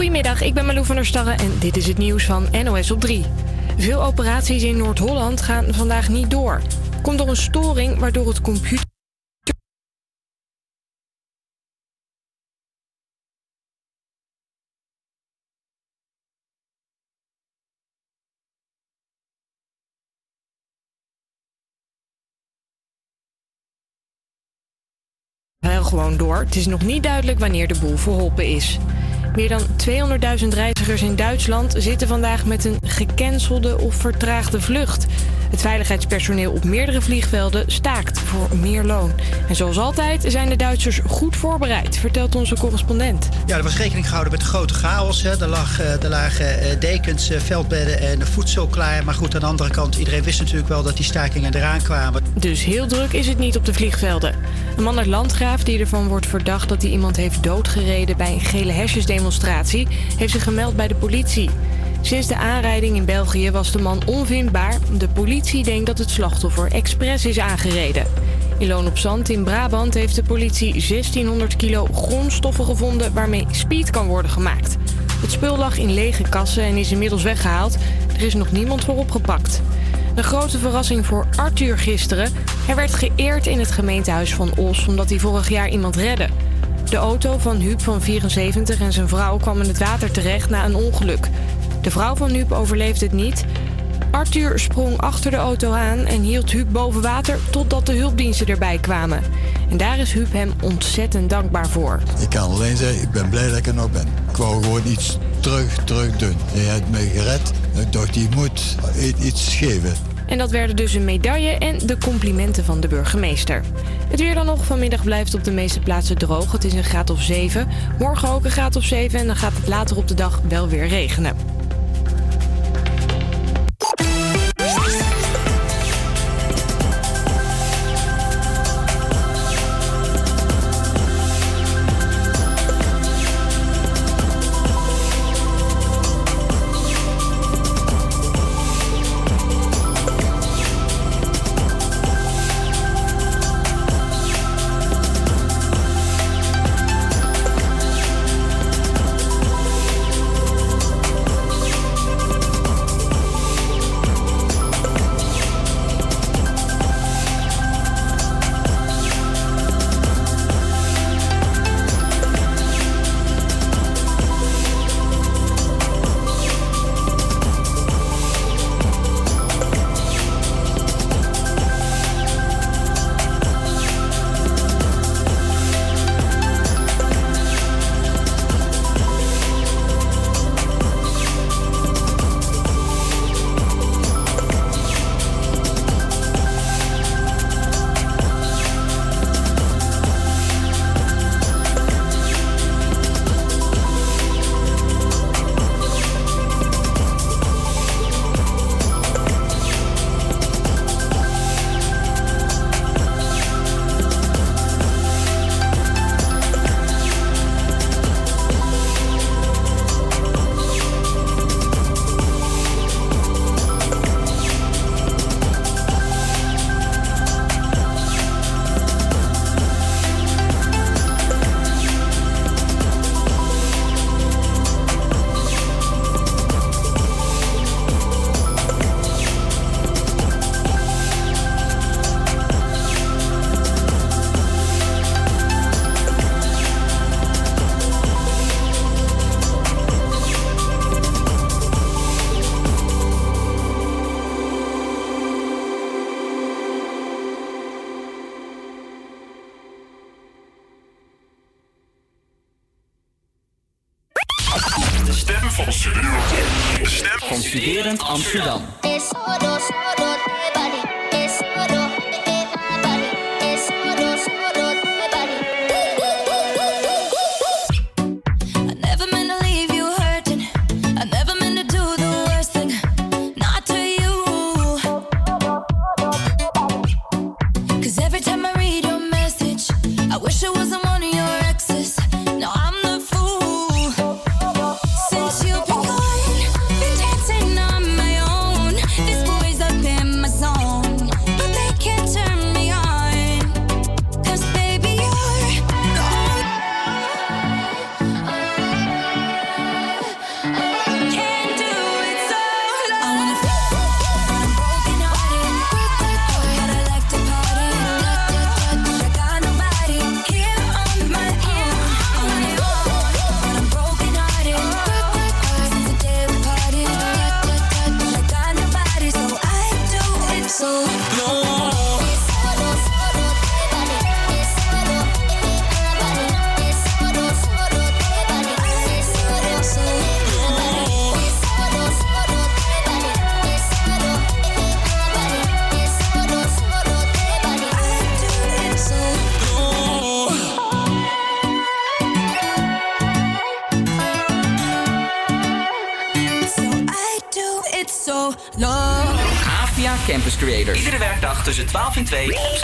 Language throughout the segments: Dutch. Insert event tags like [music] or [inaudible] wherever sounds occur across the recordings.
Goedemiddag, ik ben Malou van der Starre en dit is het nieuws van NOS op 3. Veel operaties in Noord-Holland gaan vandaag niet door. Komt door een storing waardoor het computer gewoon door. Het is nog niet duidelijk wanneer de boel verholpen is. Meer dan 200.000 reizigers in Duitsland zitten vandaag met een gecancelde of vertraagde vlucht. Het veiligheidspersoneel op meerdere vliegvelden staakt voor meer loon. En zoals altijd zijn de Duitsers goed voorbereid, vertelt onze correspondent. Ja, er was rekening gehouden met de grote chaos. Hè. Er, lag, eh, er lagen eh, dekens, eh, veldbedden en voedsel klaar. Maar goed, aan de andere kant, iedereen wist natuurlijk wel dat die stakingen eraan kwamen. Dus heel druk is het niet op de vliegvelden. Een man uit Landgraaf die ervan wordt verdacht dat hij iemand heeft doodgereden bij een gele hesjesdemonstratie, heeft zich gemeld bij de politie. Sinds de aanrijding in België was de man onvindbaar. De politie denkt dat het slachtoffer expres is aangereden. In Loon op Zand in Brabant heeft de politie 1600 kilo grondstoffen gevonden waarmee speed kan worden gemaakt. Het spul lag in lege kassen en is inmiddels weggehaald. Er is nog niemand voor opgepakt. Een grote verrassing voor Arthur gisteren. Hij werd geëerd in het gemeentehuis van Os omdat hij vorig jaar iemand redde. De auto van Huub van 74 en zijn vrouw kwam in het water terecht na een ongeluk. De vrouw van Huub overleefde het niet. Arthur sprong achter de auto aan en hield Huub boven water totdat de hulpdiensten erbij kwamen. En daar is Huub hem ontzettend dankbaar voor. Ik kan alleen zeggen, ik ben blij dat ik er nog ben. Ik wou gewoon iets terug, terug doen. Je hebt me gered. Ik dacht, die moet iets geven. En dat werden dus een medaille en de complimenten van de burgemeester. Het weer dan nog. Vanmiddag blijft op de meeste plaatsen droog. Het is een graad of 7. Morgen ook een graad of 7 en dan gaat het later op de dag wel weer regenen. 2 op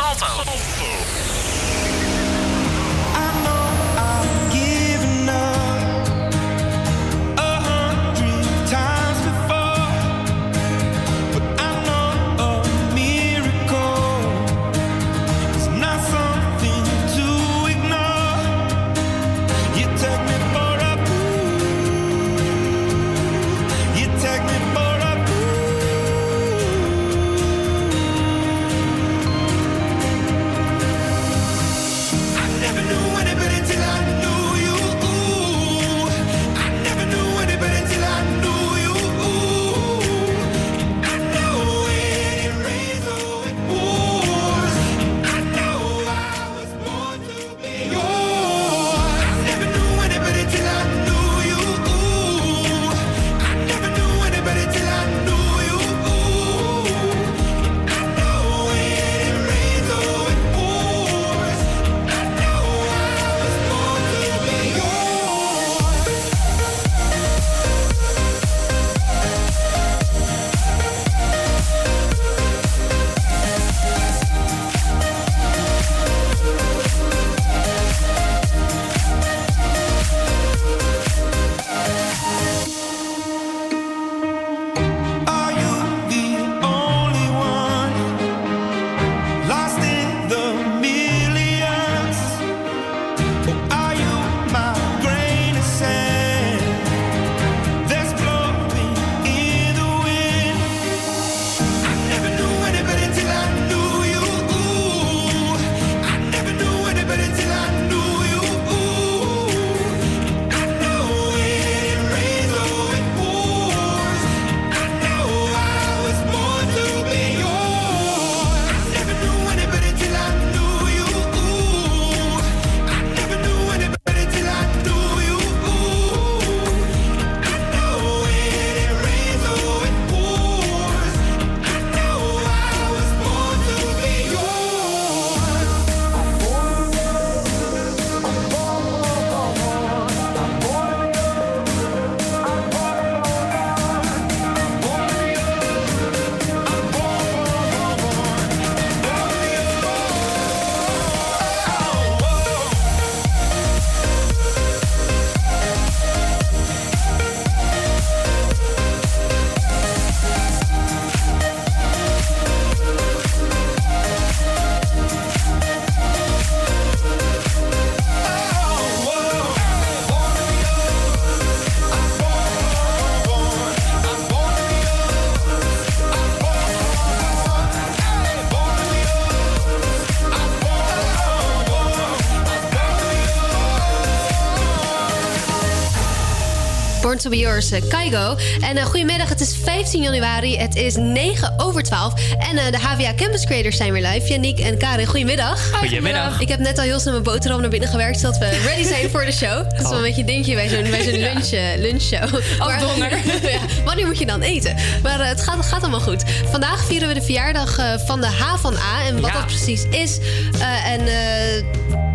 to be yours, eh, Kaigo. En eh, goedemiddag, het is 15 januari. Het is 9 over 12. En eh, de HVA Campus Creators zijn weer live. Yannick en Karin, goedemiddag. Goedemiddag. Ik heb net al heel snel mijn boterham naar binnen gewerkt... zodat we ready zijn voor de show. Dat is wel een beetje een dingetje bij zo'n bij zo'n [laughs] lunch, lunchshow. Maar- donder. [laughs] ja, wanneer moet je dan eten? Maar het gaat, gaat allemaal goed. Vandaag vieren we de verjaardag eh, van de H van A. En wat Ja. dat precies is. eh, en eh,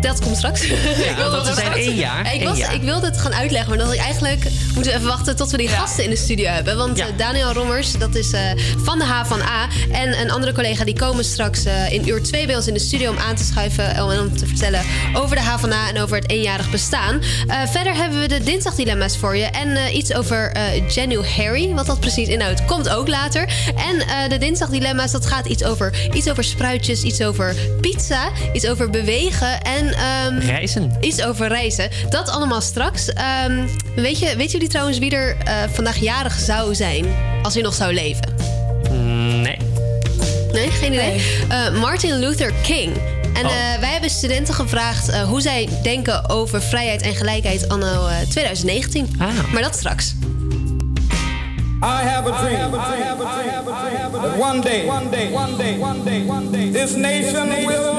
dat komt straks. Ik wil want we zijn één jaar, Ik, was, jaar. ik wilde het gaan uitleggen, maar dan dacht ik eigenlijk moeten we even wachten tot we die gasten in de studio hebben. Want eh, Daniel Rommers, dat is eh, van de H van A. En een andere collega die komen straks eh, in uur 2 bij ons in de studio om aan te schuiven. En om te vertellen over de H van A en over het eenjarig bestaan. Eh, verder hebben we de dinsdagdilemma's voor je. En eh, iets over eh Genu Harry. Wat dat precies inhoudt, komt ook later. En eh, de dinsdagdilemma's, dat gaat iets over, iets over spruitjes, iets over pizza, iets over bewegen en... ehm, Reizen. Iets over reizen. Dat allemaal straks. Ehm, weet je, weten jullie trouwens wie er eh, vandaag jarig zou zijn? Als hij nog zou leven? Mm, Nee. Nee, geen idee. Eh, Martin Luther King. En Oh. eh, wij hebben studenten gevraagd eh, hoe zij denken over vrijheid en gelijkheid anno eh, 2019. Ah. Maar dat straks. I have a dream that one day, one day, one day, one day, one day, this nation will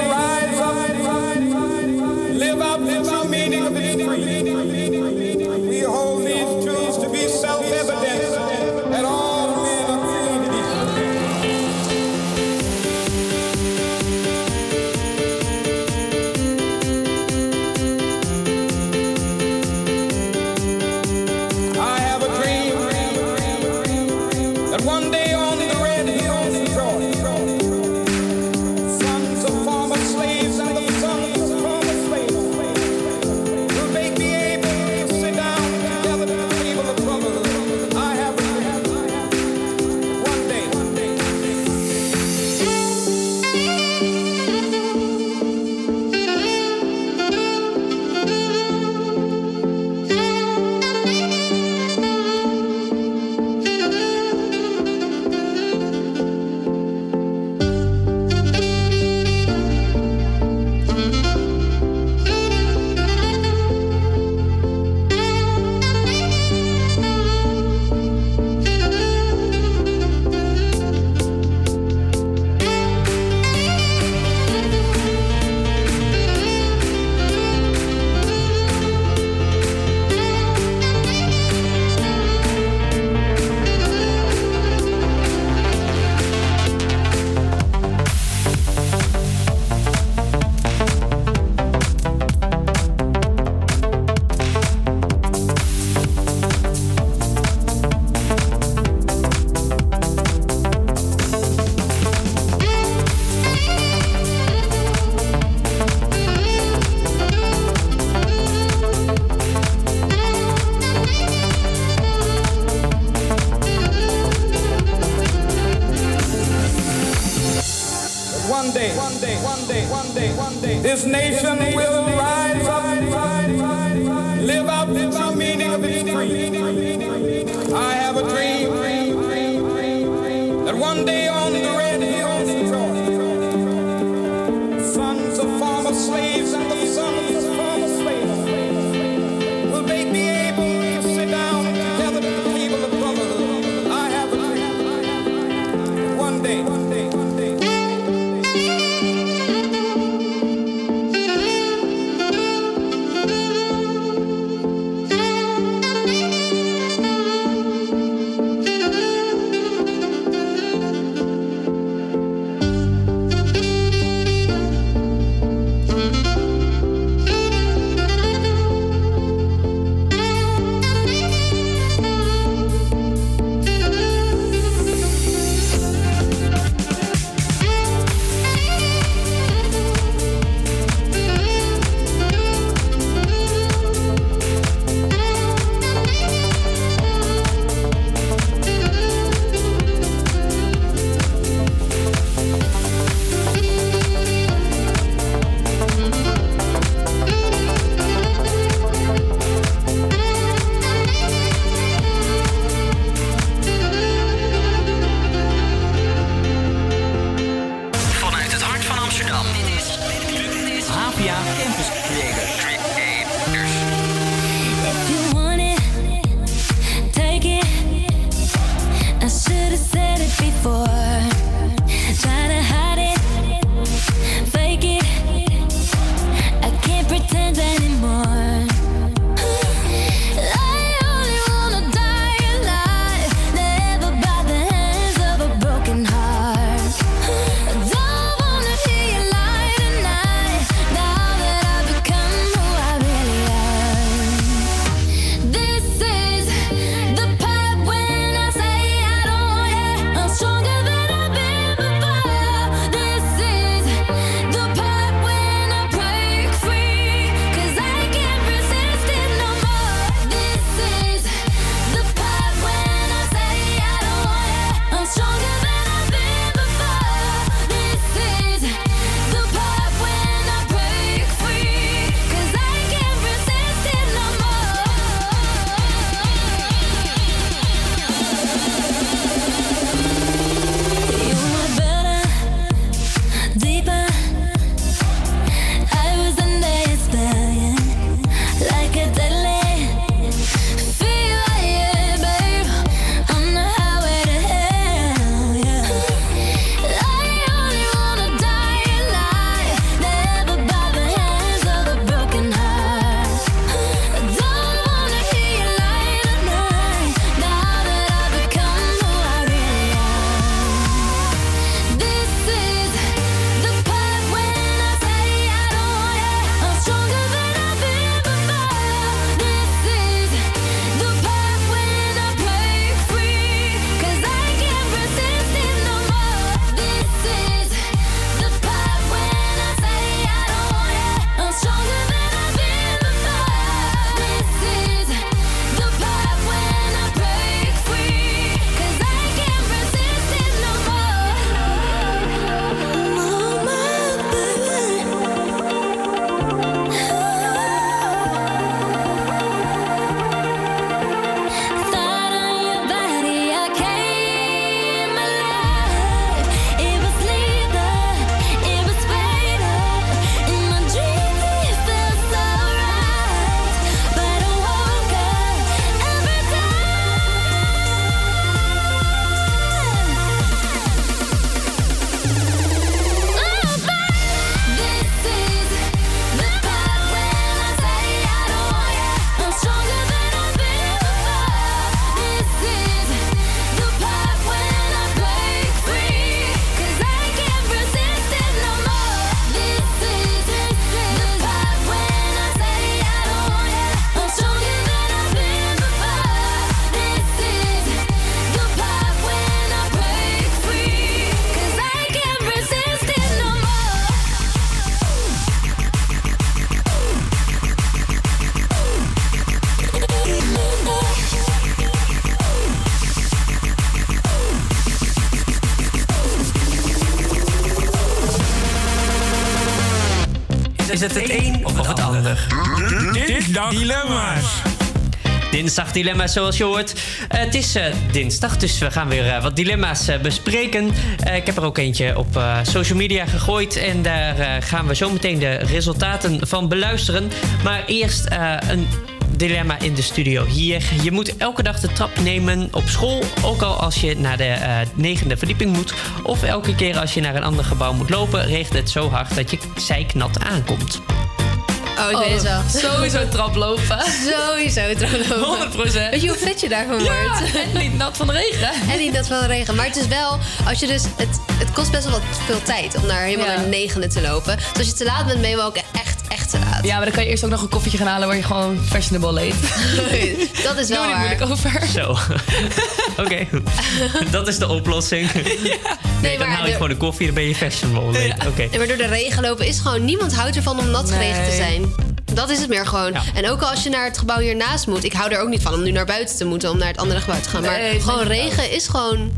het het een of het ander? Dinsdag Dilemma's. Dinsdag dilemma's zoals je hoort. Eh, het is eh, dinsdag, dus we gaan weer eh, wat dilemma's bespreken. Ik heb er ook eentje op social media gegooid. En daar gaan we zo meteen de resultaten van beluisteren. Maar eerst een dilemma in de studio hier. Je moet elke dag de trap nemen op school. Ook al als je naar de eh, negende verdieping moet. Of elke keer als je naar een ander gebouw moet lopen... regent het zo hard dat je zijknat aankomt. Oh, ik weet het wel. Sowieso traplopen. Sowieso traplopen. 100%. Weet je hoe vet je daarvan wordt? en niet nat van de regen. En niet dat van de regen. Maar het is wel, als je dus, het, het kost best wel wat veel tijd om naar helemaal Ja. naar de negende te lopen. Dus als je te laat bent, ben je wel ook Ja, maar dan kan je eerst ook nog een koffietje gaan halen waar je gewoon fashionable leed. [laughs] Dat is wel Doe waar. moeilijk over. Zo. [laughs] Oké, dat is de oplossing. Nee, dan maar haal je de- gewoon een koffie, dan ben je fashionable. Nee, Oké. Nee, maar door de regen lopen is gewoon... Niemand houdt ervan om nat geregen te Nee. zijn. Dat is het meer gewoon. En ook als je naar het gebouw hiernaast moet. Ik hou er ook niet van om nu naar buiten te moeten... om naar het andere gebouw te gaan. Nee, maar het gewoon regen is gewoon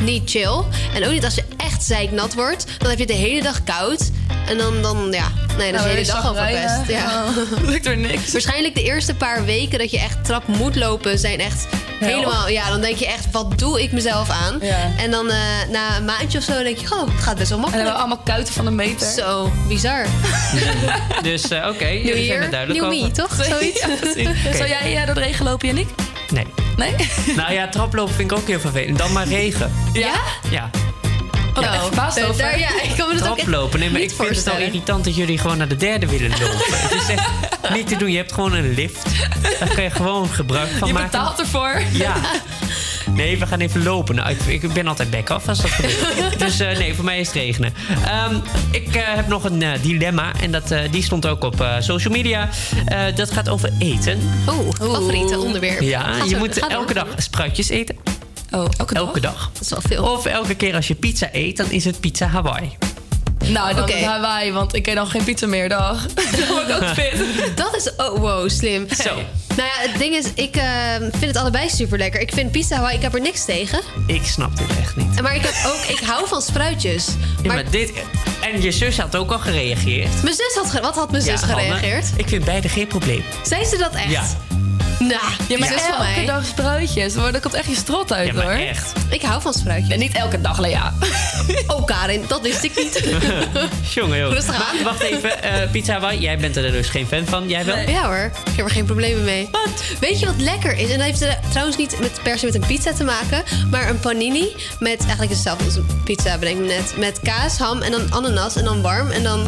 niet chill. En ook niet als je echt zeiknat wordt. Dan heb je het de hele dag koud. En dan, dan ja... Nee, dan is Nou, de hele dag al verpest. Ja. [laughs] Oh, lukt er niks. Waarschijnlijk de eerste paar weken dat je echt trap moet lopen... zijn echt Hel. helemaal... Ja, dan denk je echt, wat doe ik mezelf aan? Ja. En dan eh, na een maandje of zo denk je... Oh, het gaat best wel En dan hebben makkelijk. we allemaal kuiten van een meter. Zo, bizar. [laughs] Dus eh, oké, New jullie zijn er duidelijk new over. me, toch? Zoiets? [laughs] Oké. Zou jij eh, door de regen lopen, Yannick? Nee. Nee? Nou ja, traplopen vind ik ook heel vervelend. Dan maar regen. Ja? Ja. Oh, echt verbaasd daar- over. daar- ja, ik kan me dat ook Traplopen. Nee, maar ik vind het al irritant dat jullie gewoon naar de derde willen lopen. het is echt niet te doen. Je hebt gewoon een lift. Daar kan je gewoon gebruik van Je maken. betaalt ervoor. Ja. Nee, we gaan even lopen. Nou, ik, ik ben altijd back-off als dat gebeurt. Dus eh, nee, voor mij is het regenen. Ehm, ik eh, heb nog een eh, dilemma. En dat, eh, die stond ook op eh, social media. Eh, dat gaat over eten. Oeh, favoriete onderwerp. Ja, je moet door. elke dag spruitjes eten. Oh, elke dag? Elke dag. Dat is wel veel. Of elke keer als je pizza eet, dan is het pizza Hawaii. Nou, dan is Hawaii, want ik eet dan geen pizza meer, dag. [laughs] Word ik ook fit. [laughs] Dat is, oh wow, slim. Zo. Nou ja, het ding is, ik eh, vind het allebei super lekker. Ik vind pizza Hawaii, ik heb er niks tegen. Ik snap dit echt niet. Maar ik heb ook, ik hou van spruitjes. Ja, Maar maar dit... En je zus had ook al gereageerd. mijn zus had, wat had mijn zus Ja, Hanne, gereageerd? ik vind beide geen probleem. Zijn ze dat echt? Ja. Nou, Ja, maar van elke mij. dag spruitjes. Maar daar komt echt je strot uit, Ja, maar hoor. echt. Ik hou van spruitjes. En niet elke dag, Lea. [laughs] Oh Karin, dat wist ik niet. [laughs] Jongen, joh. Rustig aan. Wacht even. eh, pizza Hawaii, jij bent er dus geen fan van. Jij wel? Ja hoor, ik heb er geen problemen mee. Weet je wat lekker is? En dat heeft er trouwens niet met, per se met een pizza te maken. Maar een panini met, eigenlijk is het hetzelfde als een pizza, bedenk me net. Met kaas, ham en dan ananas en dan warm. En dan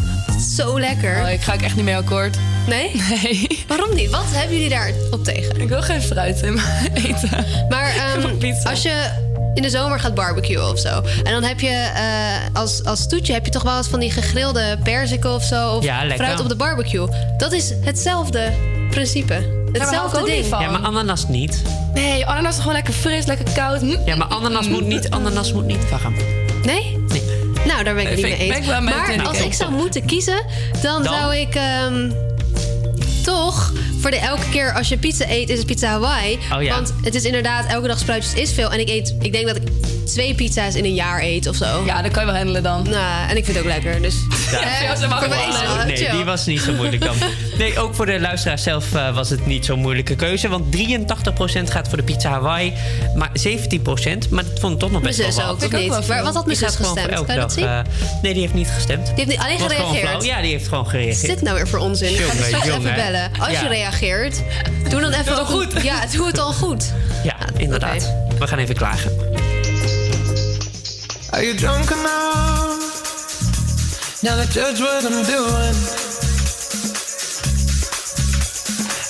zo lekker. Oh, ik ga ik echt niet mee akkoord. Nee? Nee. Waarom niet? Wat hebben jullie daar op tegen? Ik wil geen fruit in mijn [laughs] eten. Maar ehm, als je in de zomer gaat barbecuen of zo. En dan heb je eh, als, als toetje heb je toch wel eens van die gegrilde perziken of zo. Of Ja, fruit op de barbecue. Dat is hetzelfde principe. Hetzelfde niet ding. van. Ja, maar ananas niet. Nee, ananas is gewoon lekker fris, lekker koud. Hm. Ja, maar ananas moet niet. Ananas moet niet warm. Nee? Nee. Nou, daar ben ik niet mee eens. Maar als ik zou moeten kiezen, dan, Dan? zou ik ehm, toch voor de elke keer als je pizza eet, is het pizza Hawaii. Oh ja. Want het is inderdaad, elke dag spruitjes is veel. En ik eet, ik denk dat ik twee pizza's in een jaar eet of zo. Ja, dat kan je wel handelen dan. Nou, en ik vind het ook lekker. Dus Ja. Eh, [laughs] Ja, ze mag voor mij wel. is het wel nee, chill. die was niet zo moeilijk dan. [laughs] Nee, ook voor de luisteraar zelf eh, was het niet zo'n moeilijke keuze. Want 83% gaat voor de pizza Hawaii. Maar 17%, maar dat vond ik toch nog best zus wel wat. ook, niet? Maar wat had mijn Die zus gaat gewoon voor gestemd? elke Kan je dat dag, zien? eh, nee, die heeft niet gestemd. Die heeft niet alleen Was gereageerd. flauw. Ja, die heeft gewoon Wat is gereageerd. dit nou weer voor onzin? Ik ga straks even bellen. Als Ja. je reageert, doe dan even Doe goed. een- Ja, doe het al goed. [laughs] Ja, inderdaad. We gaan even klagen. Are you drunk enough now to judge what I'm doing?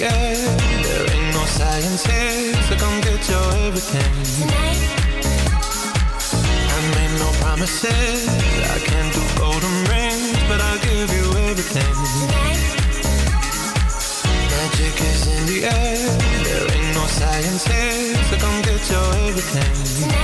There ain't no science here, so come get your everything. I no promises, I can't do golden rings, but I'll give you everything. Magic is in the air, there ain't no science here, so come get your everything. Tonight.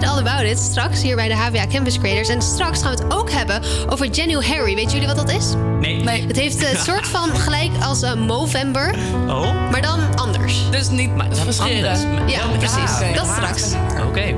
Read All About It straks hier bij de HVA Campus Creators. En straks gaan we het ook hebben over January Harry. Weet jullie wat dat is? Nee. Het heeft een [laughs] soort van gelijk als een Movember, Oh? maar dan anders. Dus niet Maar verscheren. anders. Ja, precies. Dat straks. Oké.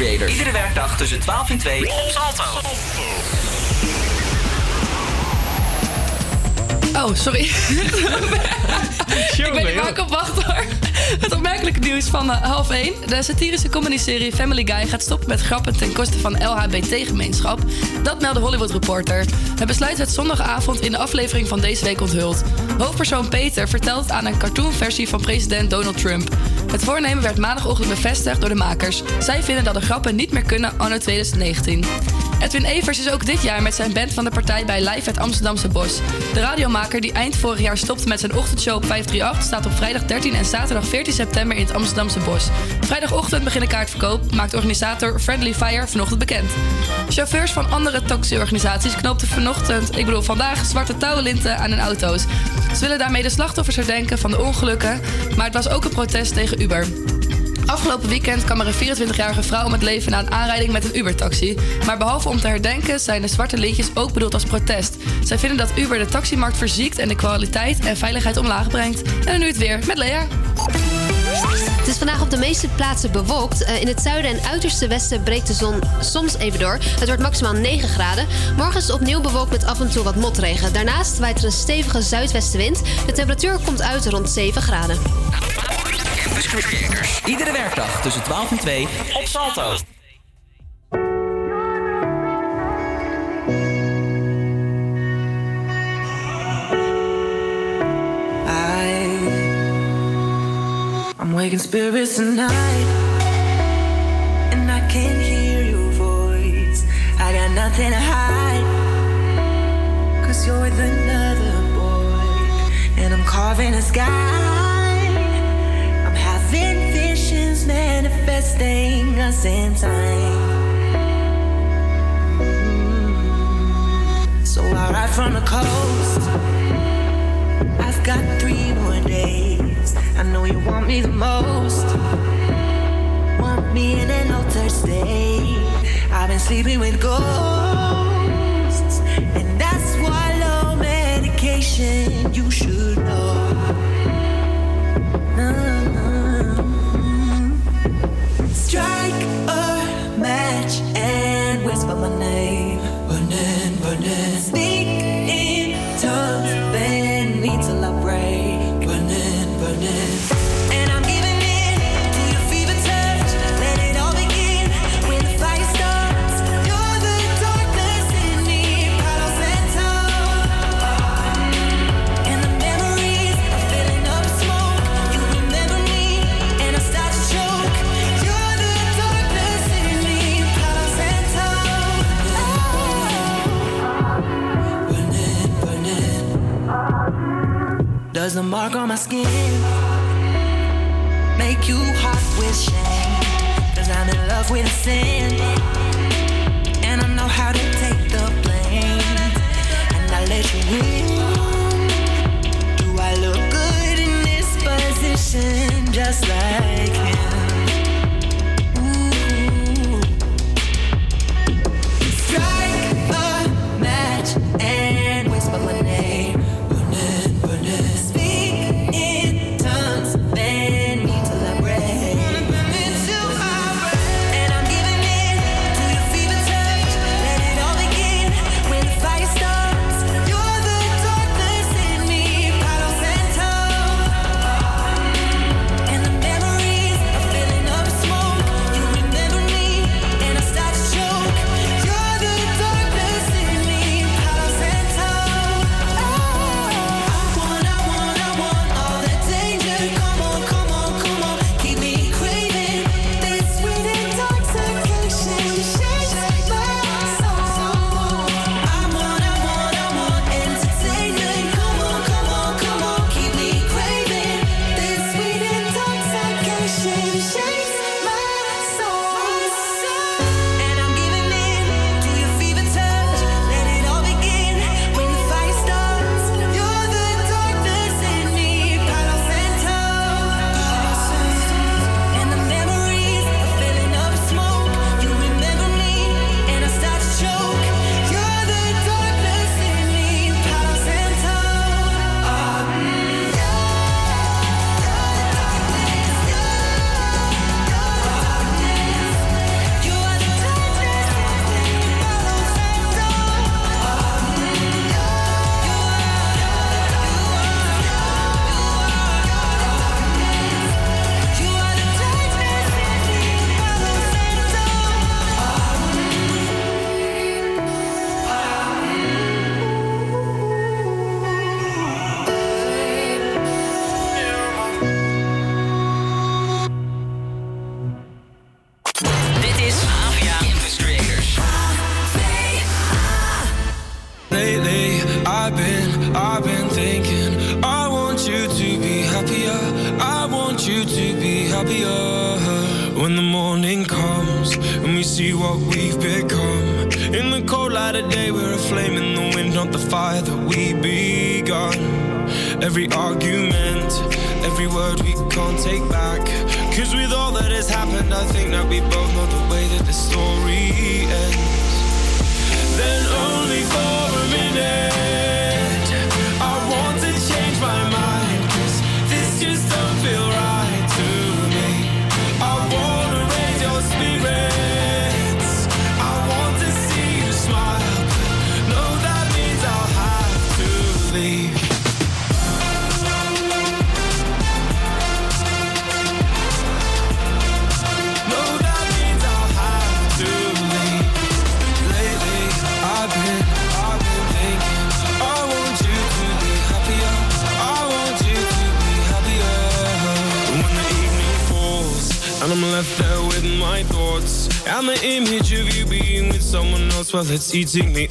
Iedere werkdag tussen 12 en 2 op Salto. Oh, sorry. [laughs] ik weet niet waar ik op wacht. Het opmerkelijke nieuws van eh, half 1. De satirische comedyserie Family Guy gaat stoppen met grappen ten koste van LHBT-gemeenschap. Dat meldde Hollywood Reporter. Het besluit werd zondagavond in de aflevering van deze week onthuld. Hoofdpersoon Peter vertelt aan een cartoonversie van president Donald Trump. Het voornemen werd maandagochtend bevestigd door de makers. Zij vinden dat de grappen niet meer kunnen anno 2019. Edwin Evers is ook dit jaar met zijn band van de partij bij Live het Amsterdamse Bos. De radiomaker die eind vorig jaar stopte met zijn ochtendshow op 538 staat op vrijdag 13 en zaterdag 14 september in het Amsterdamse Bos. Vrijdagochtend begint de kaartverkoop, maakt organisator Friendly Fire vanochtend bekend. Chauffeurs van andere taxiorganisaties knoopten vanochtend, ik bedoel vandaag, zwarte touwlinten aan hun auto's. Ze willen daarmee de slachtoffers herdenken van de ongelukken, maar het was ook een protest tegen Uber. Afgelopen weekend kwam er een 24-jarige vrouw om het leven na een aanrijding met een Uber-taxi. Maar behalve om te herdenken zijn de zwarte lintjes ook bedoeld als protest. Zij vinden dat Uber de taximarkt verziekt en de kwaliteit en veiligheid omlaag brengt. En dan nu het weer met Lea. Het is vandaag op de meeste plaatsen bewolkt. Eh, in het zuiden en uiterste westen breekt de zon soms even door. Het wordt maximaal 9 graden. Morgen is het opnieuw bewolkt met af en toe wat motregen. Daarnaast waait er een stevige zuidwestenwind. De temperatuur komt uit rond 7 graden. Campus Creators. Iedere werkdag tussen 12 en 2 op Salto. I, I'm waking spirits tonight, and I can hear your voice. I got nothing to hide, cause you're with another boy, and I'm carving a sky. Manifesting us in time. Mm. So I ride from the coast. I've got three more days. I know you want me the most. Want me in an altered state. I've been sleeping with ghosts. And that's why low medication you should know. Strike Does the mark on my skin make you hot with shame? Cause I'm in love with sin. And I know how to take the blame. And I let you in. Do I look good in this position? Just like him. Eating me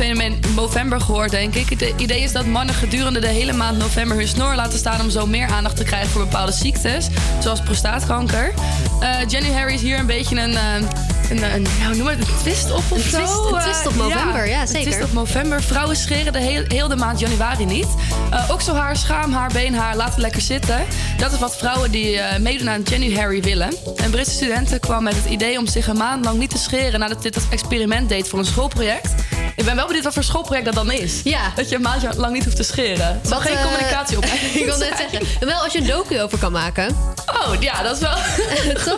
fenomeen Movember gehoord, denk ik. Het idee is dat mannen gedurende de hele maand november hun snor laten staan om zo meer aandacht te krijgen voor bepaalde ziektes, zoals prostaatkanker. Eh, Jenny Harry is hier een beetje een, eh, een, een nou, noem het een twist op of Een zo. twist- een twist op Eh, november, ja, Een zeker. twist op november. Vrouwen scheren de heel, heel de maand januari niet. Eh okselhaar, schaamhaar, beenhaar, laten lekker zitten. Dat is wat vrouwen die eh, meedoen aan Jenny Harry willen. Een Britse studenten kwam met het idee om zich een maand lang niet te scheren... nadat dit als experiment deed voor een schoolproject. Ik ben wel benieuwd wat voor schoolproject dat dan is. Ja. Dat je een maand lang niet hoeft te scheren. Het geen eh, communicatie op. [laughs] ik wil net zeggen. [laughs] Wel als je een docu over kan maken. Oh, ja, dat is wel...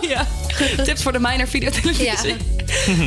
[laughs] Ja. Tips voor de minor videotelevisie.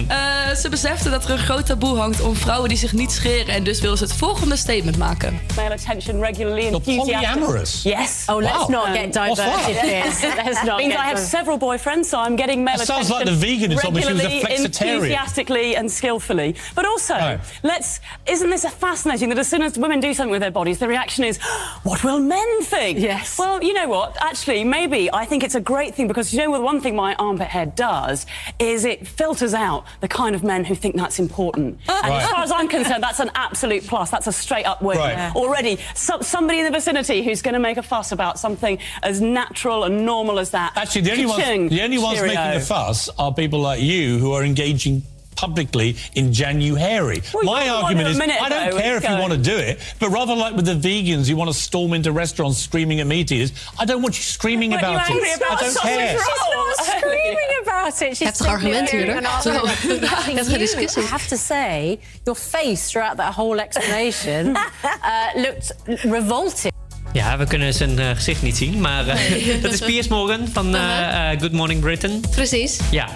Eh, ze beseften dat er een groot taboe hangt om vrouwen die zich niet scheren. En dus willen ze het volgende statement maken. male attention regularly and You're polyamorous? Yes. Oh, let's not get diverted that? here. Let's not means I have several boyfriends, so I'm getting male That sounds like the vegan who told me she regularly, flexitarian. enthusiastically, and skillfully. But also, Oh. let's. Isn't this fascinating that as soon as women do something with their bodies, the reaction is, [gasps] "What will men think?" Yes. Well, you know what? Actually, maybe I think it's a great thing because you know what? One thing my armpit hair does is it filters out the kind of men who think that's important. Uh, and as far as I'm concerned, that's an absolute plus. That's a straight up win Right. Yeah. already. So, somebody in the vicinity who's going to make a fuss about something as natural and normal as that. Actually, the only, ones, the only ones making a fuss are people like you who are engaging publicly in January. Well, My argument is, minute I don't ago, care if you want to do it, but rather like with the vegans who want to storm into restaurants screaming at meat eaters, I don't want you screaming But about you're it. about I don't care. She's not [laughs] screaming about it. She's Heftig simply argument hier, giving hoor. an argument. Zo. Actually, Heftige you. I have to say, your face throughout that whole explanation [laughs] uh, looked revolting. Ja, we kunnen zijn eh, gezicht niet zien, maar eh, [laughs] dat is Piers Morgan van eh, eh, Good Morning Britain. Precies. Ja.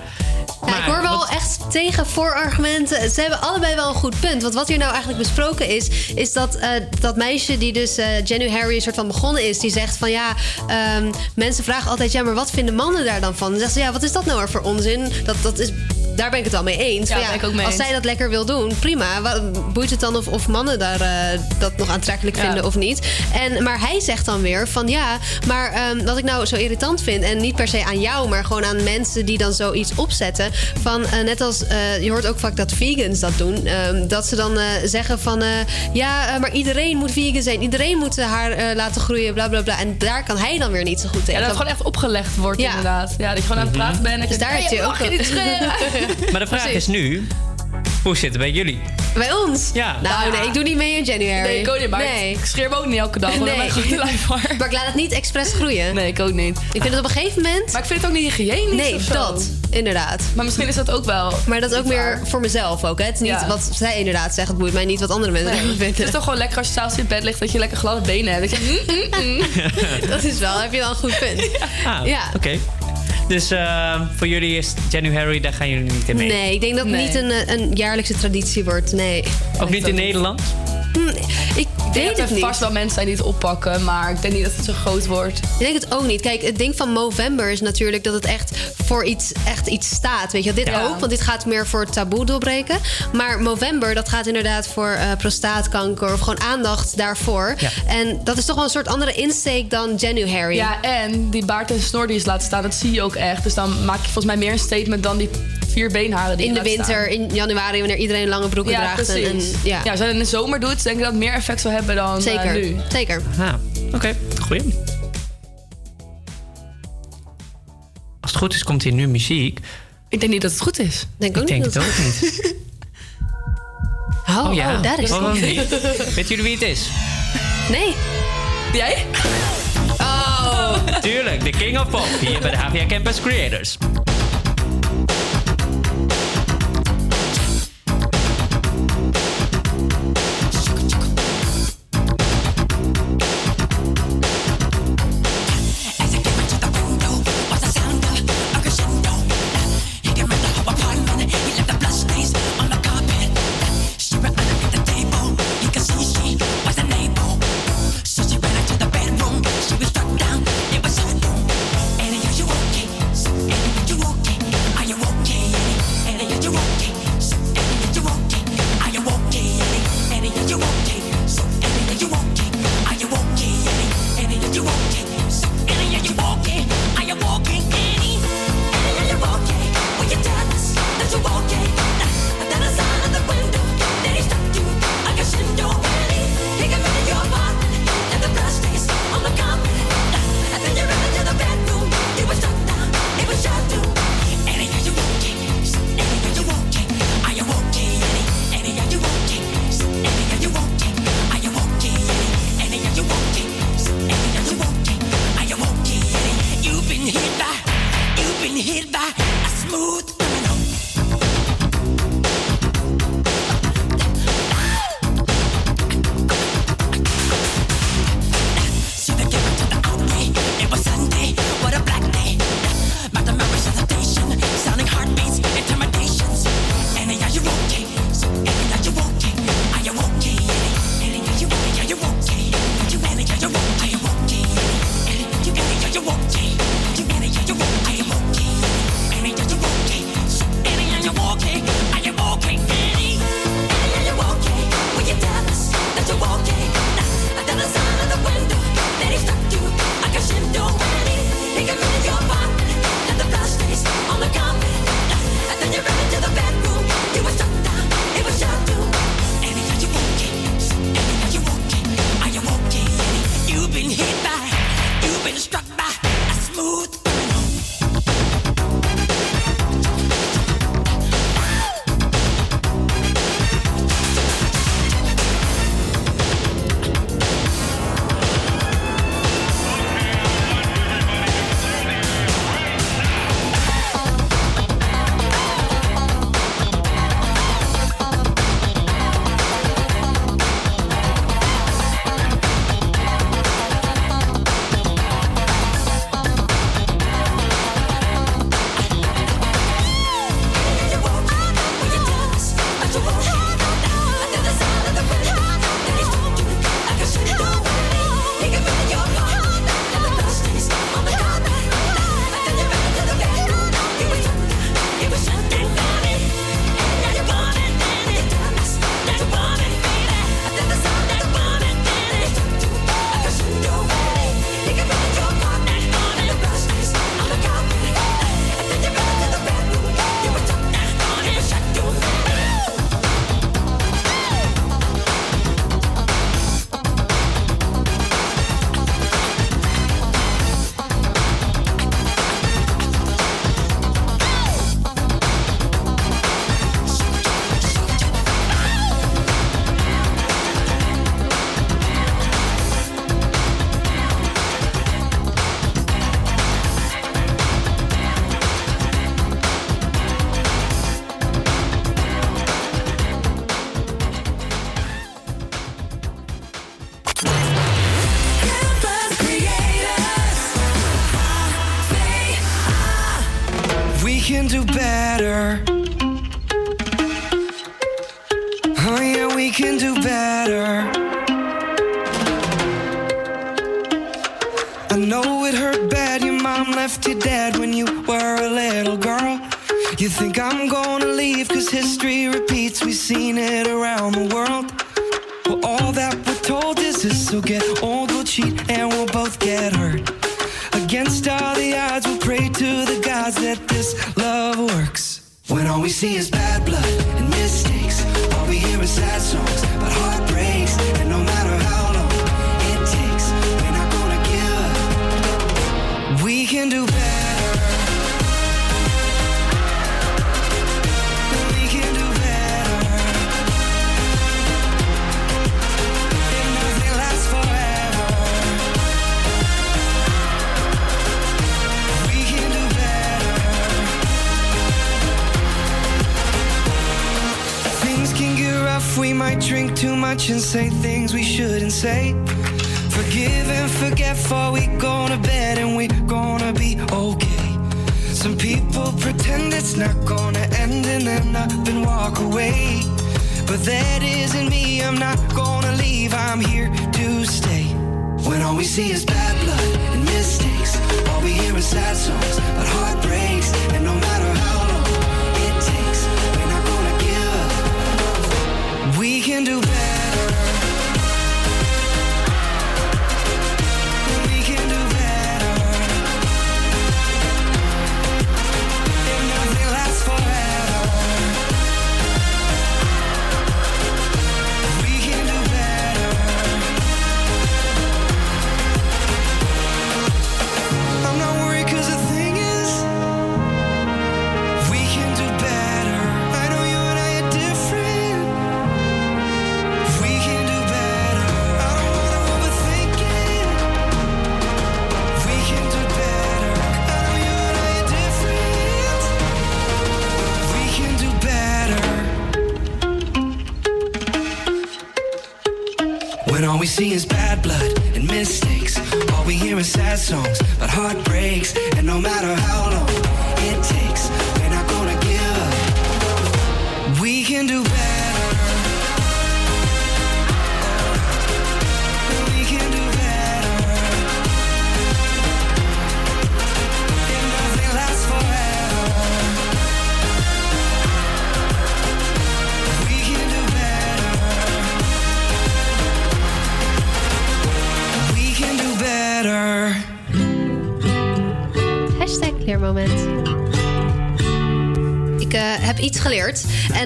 Ja, ik hoor wel echt tegen voorargumenten. Ze hebben allebei wel een goed punt. Want wat hier nou eigenlijk besproken is, is dat eh, dat meisje die dus eh Jenny Harry een soort van begonnen is, die zegt van ja, ehm, mensen vragen altijd ja, maar wat vinden mannen daar dan van? Dan zegt ze ja, wat is dat nou weer voor onzin? Dat, dat is, daar ben ik het wel mee eens. Ja, ik ook mee als eens. zij dat lekker wil doen, prima. Wat, boeit het dan of, of mannen daar eh, dat nog aantrekkelijk Ja. vinden of niet? En, maar hij zegt dan weer van ja, maar ehm, wat ik nou zo irritant vind, en niet per se aan jou, maar gewoon aan mensen die dan zoiets opzetten. Van eh, net als eh, je hoort ook vaak dat vegans dat doen, ehm, dat ze dan eh, zeggen van eh, ja, eh, maar iedereen moet vegan zijn, iedereen moet haar eh, laten groeien, bla bla bla. En daar kan hij dan weer niet zo goed Ja, tegen. dat het gewoon echt opgelegd wordt, Ja. inderdaad. Ja, dat je gewoon aan het Mhm. praten bent. En dat Dus je daar denkt, heeft hij "Hey, ook mag je niet schreeuwen?" [laughs] [laughs] Maar de vraag Precies. is nu, hoe zit het bij jullie? Bij ons? Ja. Nou, nee, ik doe niet mee in January. Nee, ik ook niet, maar Nee. ik scheer me ook niet elke dag. Nee. Dan ben ik gewoon te lui voor. [laughs] Maar ik laat het niet expres groeien. Nee, ik ook niet. Ik vind het op een gegeven moment... Maar ik vind het ook niet hygiënisch Nee, of zo. dat. Inderdaad. Maar misschien is dat ook wel... Maar dat is ook meer waar. voor mezelf ook. Hè? Het is niet Ja. wat zij inderdaad zegt. Het boeit mij niet wat andere mensen Nee. [laughs] ervan Het vinden. is toch gewoon lekker als je s'avonds in bed ligt... dat je lekker gladde benen hebt. Dat je... [laughs] mm, mm, mm. Dat is wel, heb je wel een goed punt. Ah, Ja. oké. Dus eh, voor jullie is January, daar gaan jullie niet in mee? Nee, ik denk dat het Nee. niet een, eh, een jaarlijkse traditie wordt. Nee. Ook niet in Nederland? Hm, ik Ik denk dat het er niet. vast wel mensen zijn die het oppakken... maar ik denk niet dat het zo groot wordt. Ik denk het ook niet. Kijk, het ding van Movember is natuurlijk dat het echt voor iets, echt iets staat. Weet je, wel. dit Ja. ook, want dit gaat meer voor taboe doorbreken. Maar Movember, dat gaat inderdaad voor eh, prostaatkanker of gewoon aandacht daarvoor. Ja. En dat is toch wel een soort andere insteek dan January. Ja, en die baard en snor die is laten staan, dat zie je ook echt. Dus dan maak je volgens mij meer een statement dan die vier beenharen die in de winter, staan. in januari, wanneer iedereen lange broeken Ja, draagt. En, precies. en- ja. ja, als je dat in de zomer doet, denk ik dat het meer effect zal hebben dan eh, zeker. nu. Zeker. Oké. Goeie. Als het goed is, komt hier nu muziek. Ik denk niet dat het goed is. Denk Ik ook denk niet het ook niet. [laughs] Oh, ja. oh, daar is niet? Weten jullie wie het is? Nee. Jij? Oh. Tuurlijk, de King of Pop hier bij de HVA Campus Creators.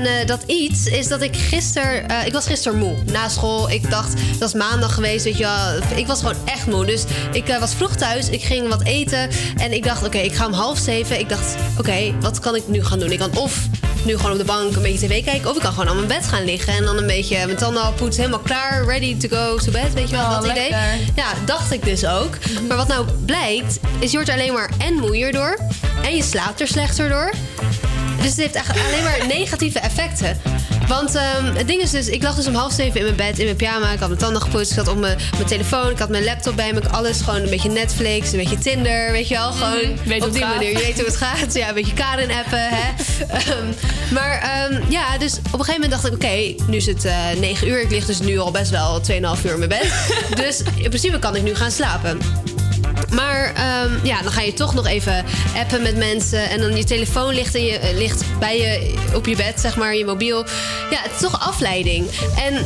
En eh, dat iets is dat ik gisteren... eh, ik was gisteren moe. Na school. Ik dacht, het was maandag geweest, weet je wel. Ik was gewoon echt moe. Dus ik eh, was vroeg thuis. Ik ging wat eten. En ik dacht, oké, ik ga om half zeven. Ik dacht, oké, wat kan ik nu gaan doen? Ik kan of nu gewoon op de bank een beetje tv kijken. Of ik kan gewoon aan mijn bed gaan liggen. En dan een beetje mijn tanden al poetsen. Helemaal klaar. Ready to go to bed. Weet je wel, Oh, dat idee. Ja, dacht ik dus ook. Maar wat nou blijkt, is je wordt alleen maar en moeier door. En je slaapt er slechter door. Dus het heeft echt alleen maar negatieve effecten. Want ehm, het ding is dus, ik lag dus om half zeven in mijn bed, in mijn pyjama. Ik had mijn tanden gepoetst, ik had op mijn, mijn telefoon, ik had mijn laptop bij me. ik- Alles gewoon een beetje Netflix, een beetje Tinder, weet je wel. Gewoon Mhm, weet hoe op die manier. Je weet hoe het gaat. Ja, een beetje Karin appen, hè. [laughs] Ehm, maar ehm, ja, dus op een gegeven moment dacht ik, oké, nu is het eh 9 uur. Ik lig dus nu al best wel 2,5 uur in mijn bed. [laughs] dus in principe kan ik nu gaan slapen. Maar ehm, ja, dan ga je toch nog even appen met mensen. En dan je telefoon ligt, in je, eh, ligt bij je op je bed, zeg maar, je mobiel. Ja, het is toch afleiding. En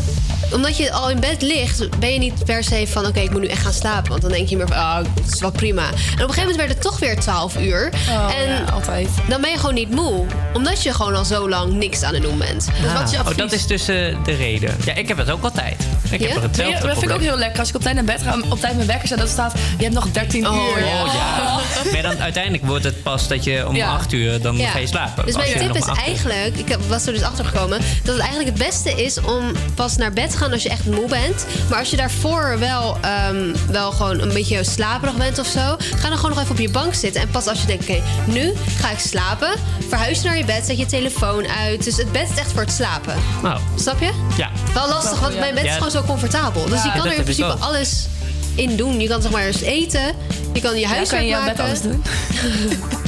omdat je al in bed ligt, ben je niet per se van... oké, ik moet nu echt gaan slapen. Want dan denk je meer van, oh, het is wel prima. En op een gegeven moment werd het toch weer 12 uur. Oh, en ja, altijd. dan ben je gewoon niet moe. Omdat je gewoon al zo lang niks aan het doen bent. Dus wat is je oh, dat is dus eh, de reden. Ja, ik heb het ook altijd. Ik heb er Ja, hetzelfde dat vind ik ook heel lekker. Als ik op tijd naar bed ga, op tijd mijn wekker zet, dat staat... Je hebt nog 13 uur. Oh ja. [laughs] Maar dan uiteindelijk wordt het pas dat je om Ja. 8 uur dan Ja. ga je slapen. Dus mijn tip is eigenlijk, ik was er dus achter gekomen, dat het eigenlijk het beste is om pas naar bed te gaan als je echt moe bent. Maar als je daarvoor wel, ehm, wel gewoon een beetje slaperig bent of zo, ga dan gewoon nog even op je bank zitten. En pas als je denkt, oké, nu ga ik slapen, verhuis naar je bed, zet je telefoon uit. Dus het bed is echt voor het slapen. Nou, Snap je? ja. Wel lastig, want mijn bed is Ja. gewoon zo comfortabel. Dus Ja, je kan er in principe alles in doen. Je kan zeg maar eens eten, je kan je Ja, huiswerk kan je maken. bed alles doen? [laughs]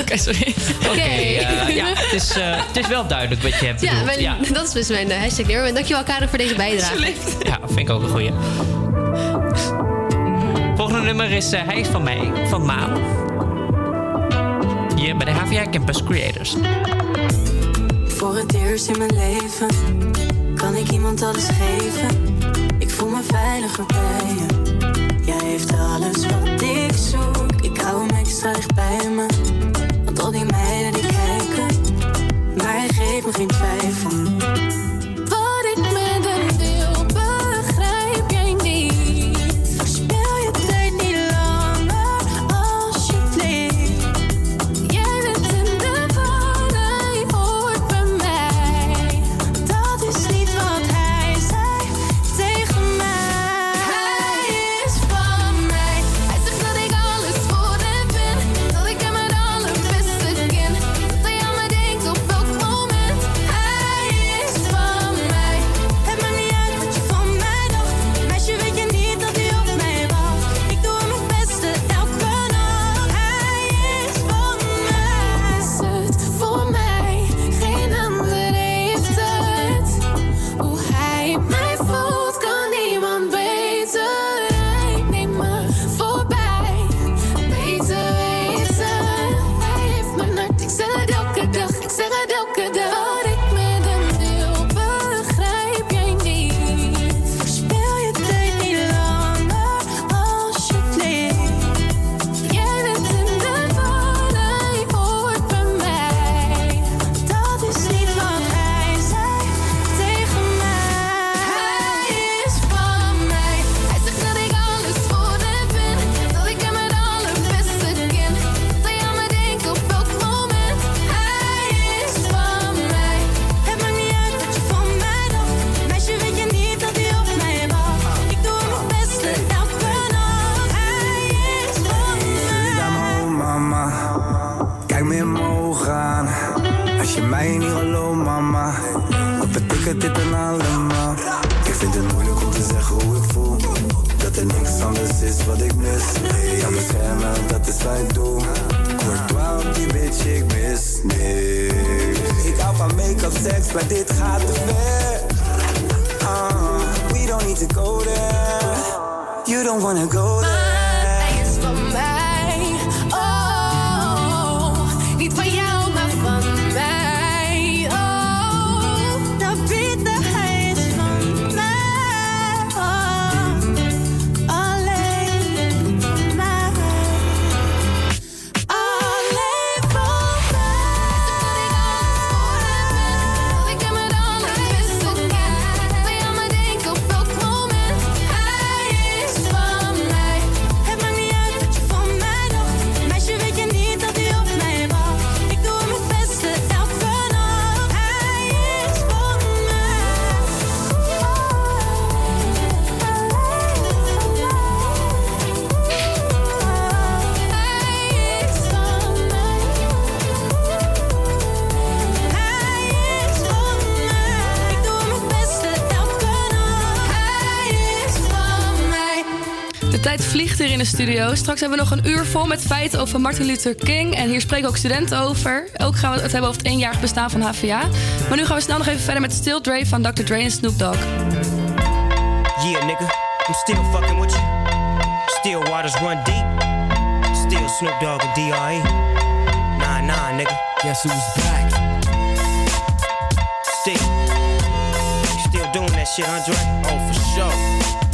Oké, sorry. Oké, eh, ja, het is, eh, het is wel duidelijk wat je hebt Ja, bedoeld. mijn- [laughs] dat is dus mijn eh, hashtag. En dankjewel Karen voor deze bijdrage. Ja, vind ik ook een goeie. Volgende nummer is Hij is van mij, van Maan. Hier bij de HVA Campus Creators. Voor het eerst in mijn leven kan ik iemand alles geven. Ik voel me veiliger bij je. Jij heeft alles wat ik zoek. Ik hou hem extra dicht bij me. Die meiden die kijken, maar hij geeft me geen twijfel. De studio. Straks hebben we nog een uur vol met feiten over Martin Luther King. En hier spreken ook studenten over. Ook gaan we het hebben over het eenjarig bestaan van HVA. Maar nu gaan we snel nog even verder met Still Dre van Dr. Dre en Snoop Dogg. Yeah, nigga, I'm still fucking with you. Still waters run deep. Still Snoop Dogg and D.R.E. Nah, nah, nigga. Guess who's back? Still. Still doing that shit, Andre? Oh, for sure.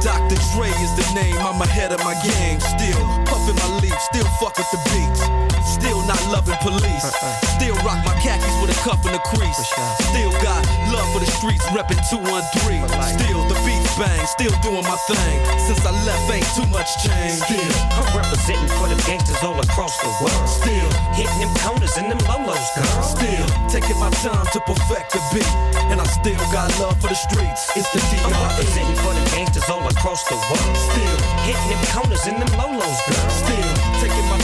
Dr. Dre is the name, I'm ahead of my game. Still puffin' my leaf, still fuck with the beats. Still not loving police. Uh-uh. Still rock my khakis with a cuff and a crease. Still got love for the streets, reppin' 213. Still the beats bang, still doing my thing. Since I left, ain't too much change. Still, I'm representing for them gangsters all across the world. Still, hitting them corners and them lolos, girl. Still, taking my time to perfect the beat. And I still got love for the streets. It's the I'm representing for them gangsters all across the world. Still, hitting them corners in them lolos, girl. Still,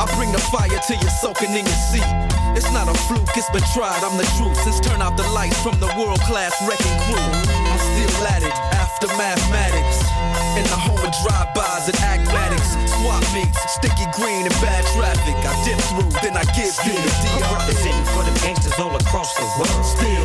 I bring the fire till you're soaking in your seat. It's not a fluke, it's been tried, I'm the truth. Since turn out the lights from the world class wrecking crew. I'm still at it after mathematics. In the home of drive-bys and acmatics. Swap meets, sticky green and bad traffic. I dip through, then I give you the I'm representing for them gangsters all across the world. Still,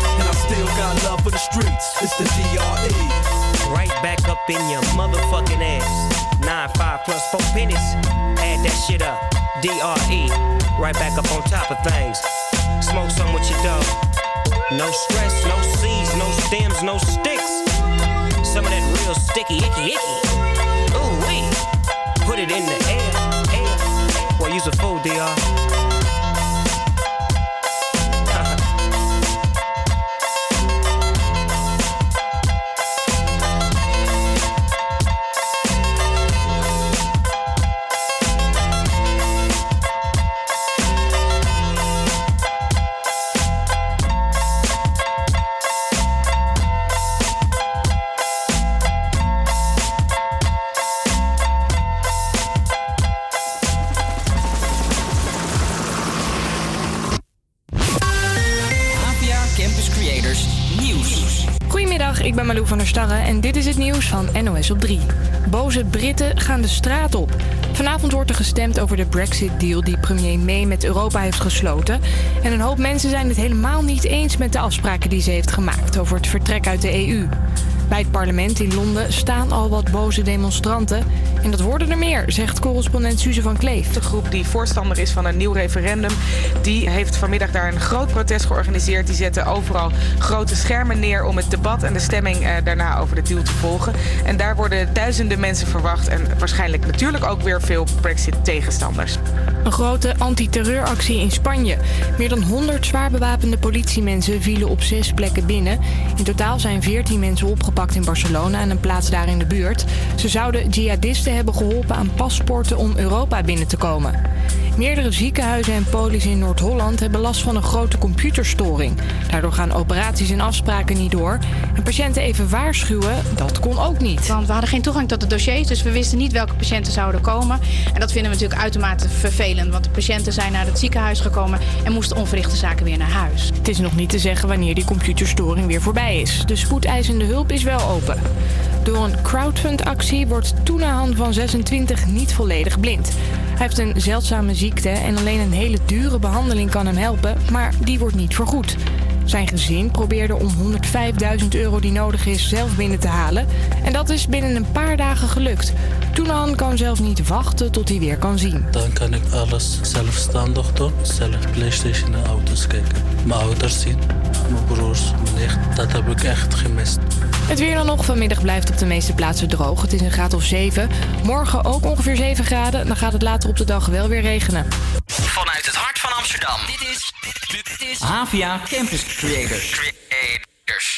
and I still got love for the streets. It's the DRE. Right back up in your motherfucking ass. Nine five plus four pennies. Add that shit up. DRE. Right back up on top of things. Smoke some with your dog. No stress, no seeds, no stems, no sticks. Some of that real sticky, icky, icky. Ooh wee. Put it in the air, air. Boy, use a fool, DR. En dit is het nieuws van NOS op 3. Boze Britten gaan de straat op. Vanavond wordt er gestemd over de Brexit-deal die premier May met Europa heeft gesloten. En een hoop mensen zijn het helemaal niet eens met de afspraken die ze heeft gemaakt over het vertrek uit de EU. Bij het parlement in Londen staan al wat boze demonstranten. En dat worden er meer, zegt correspondent Suze van Kleef. De groep die voorstander is van een nieuw referendum, die heeft vanmiddag daar een groot protest georganiseerd. Die zetten overal grote schermen neer om het debat en de stemming eh, daarna over de deal te volgen. En daar worden duizenden mensen verwacht en waarschijnlijk natuurlijk ook weer veel Brexit-tegenstanders. Een grote antiterreuractie in Spanje. Meer dan 100 zwaar bewapende politiemensen vielen op zes plekken binnen. In totaal zijn 14 mensen opgepakt in Barcelona en een plaats daar in de buurt. Ze zouden jihadisten hebben geholpen aan paspoorten om Europa binnen te komen. Meerdere ziekenhuizen en polies in Noord-Holland hebben last van een grote computerstoring. Daardoor gaan operaties en afspraken niet door. En patiënten even waarschuwen, dat kon ook niet. Want we hadden geen toegang tot de dossiers, dus we wisten niet welke patiënten zouden komen. En dat vinden we natuurlijk uitermate vervelend, want de patiënten zijn naar het ziekenhuis gekomen en moesten onverrichte zaken weer naar huis. Het is nog niet te zeggen wanneer die computerstoring weer voorbij is. De spoedeisende hulp is wel open. Door een crowdfund-actie wordt Toenahan van 26 niet volledig blind. Hij heeft een zeldzame ziekte en alleen een hele dure behandeling kan hem helpen, maar die wordt niet vergoed. Zijn gezin probeerde om 105.000 euro die nodig is zelf binnen te halen. En dat is binnen een paar dagen gelukt. Toenahan kan zelf niet wachten tot hij weer kan zien. Dan kan ik alles zelfstandig doen. Zelf Playstation en auto's kijken. Mijn ouders zien. Mijn broers, mijn nicht. Dat heb ik echt gemist. Het weer dan nog. Vanmiddag blijft op de meeste plaatsen droog. Het is een graad of 7. Morgen ook ongeveer 7 graden. Dan gaat het later op de dag wel weer regenen. Vanuit het hart van Amsterdam. Dit is, dit, dit is Havia Campus Creators. Creators.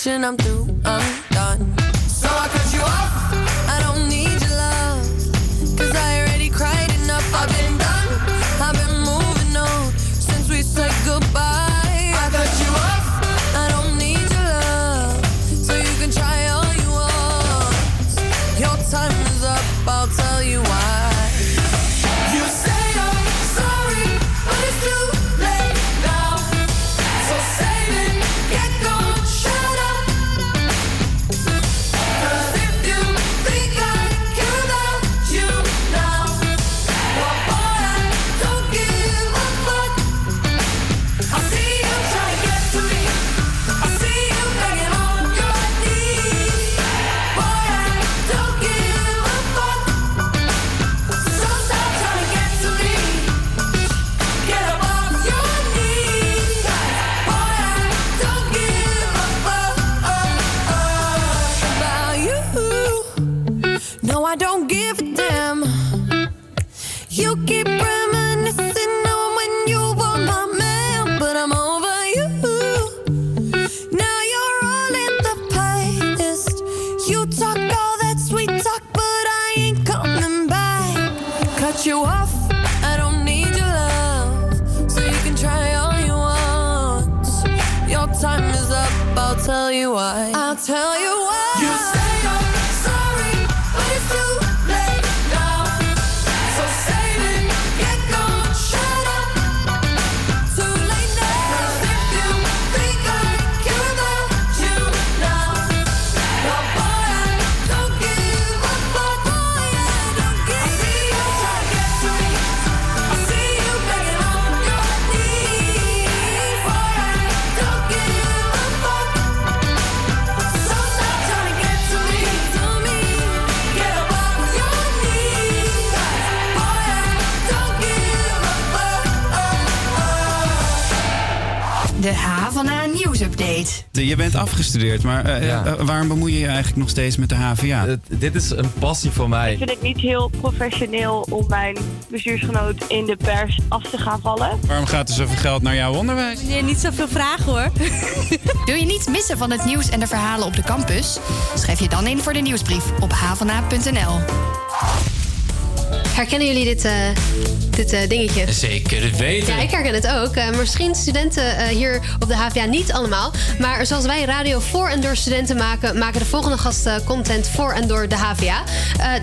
Your. I'm through, I'm afgestudeerd, maar eh, eh, waarom bemoei je je eigenlijk nog steeds met de HVA? dit is een passie voor mij. Ik vind het niet heel professioneel om mijn bestuursgenoot in de pers af te gaan vallen. Waarom gaat er zoveel geld naar jouw onderwijs? Nee, niet zoveel vragen hoor. [laughs] Wil je niets missen van het nieuws en de verhalen op de campus? Schrijf je dan in voor de nieuwsbrief op havana.nl. Herkennen jullie dit, eh, dit eh, dingetje? Zeker weten. Ja, ik herken het ook. Eh, misschien studenten eh, hier op de HVA niet allemaal. Maar zoals wij radio voor en door studenten maken... maken de volgende gasten content voor en door de HVA.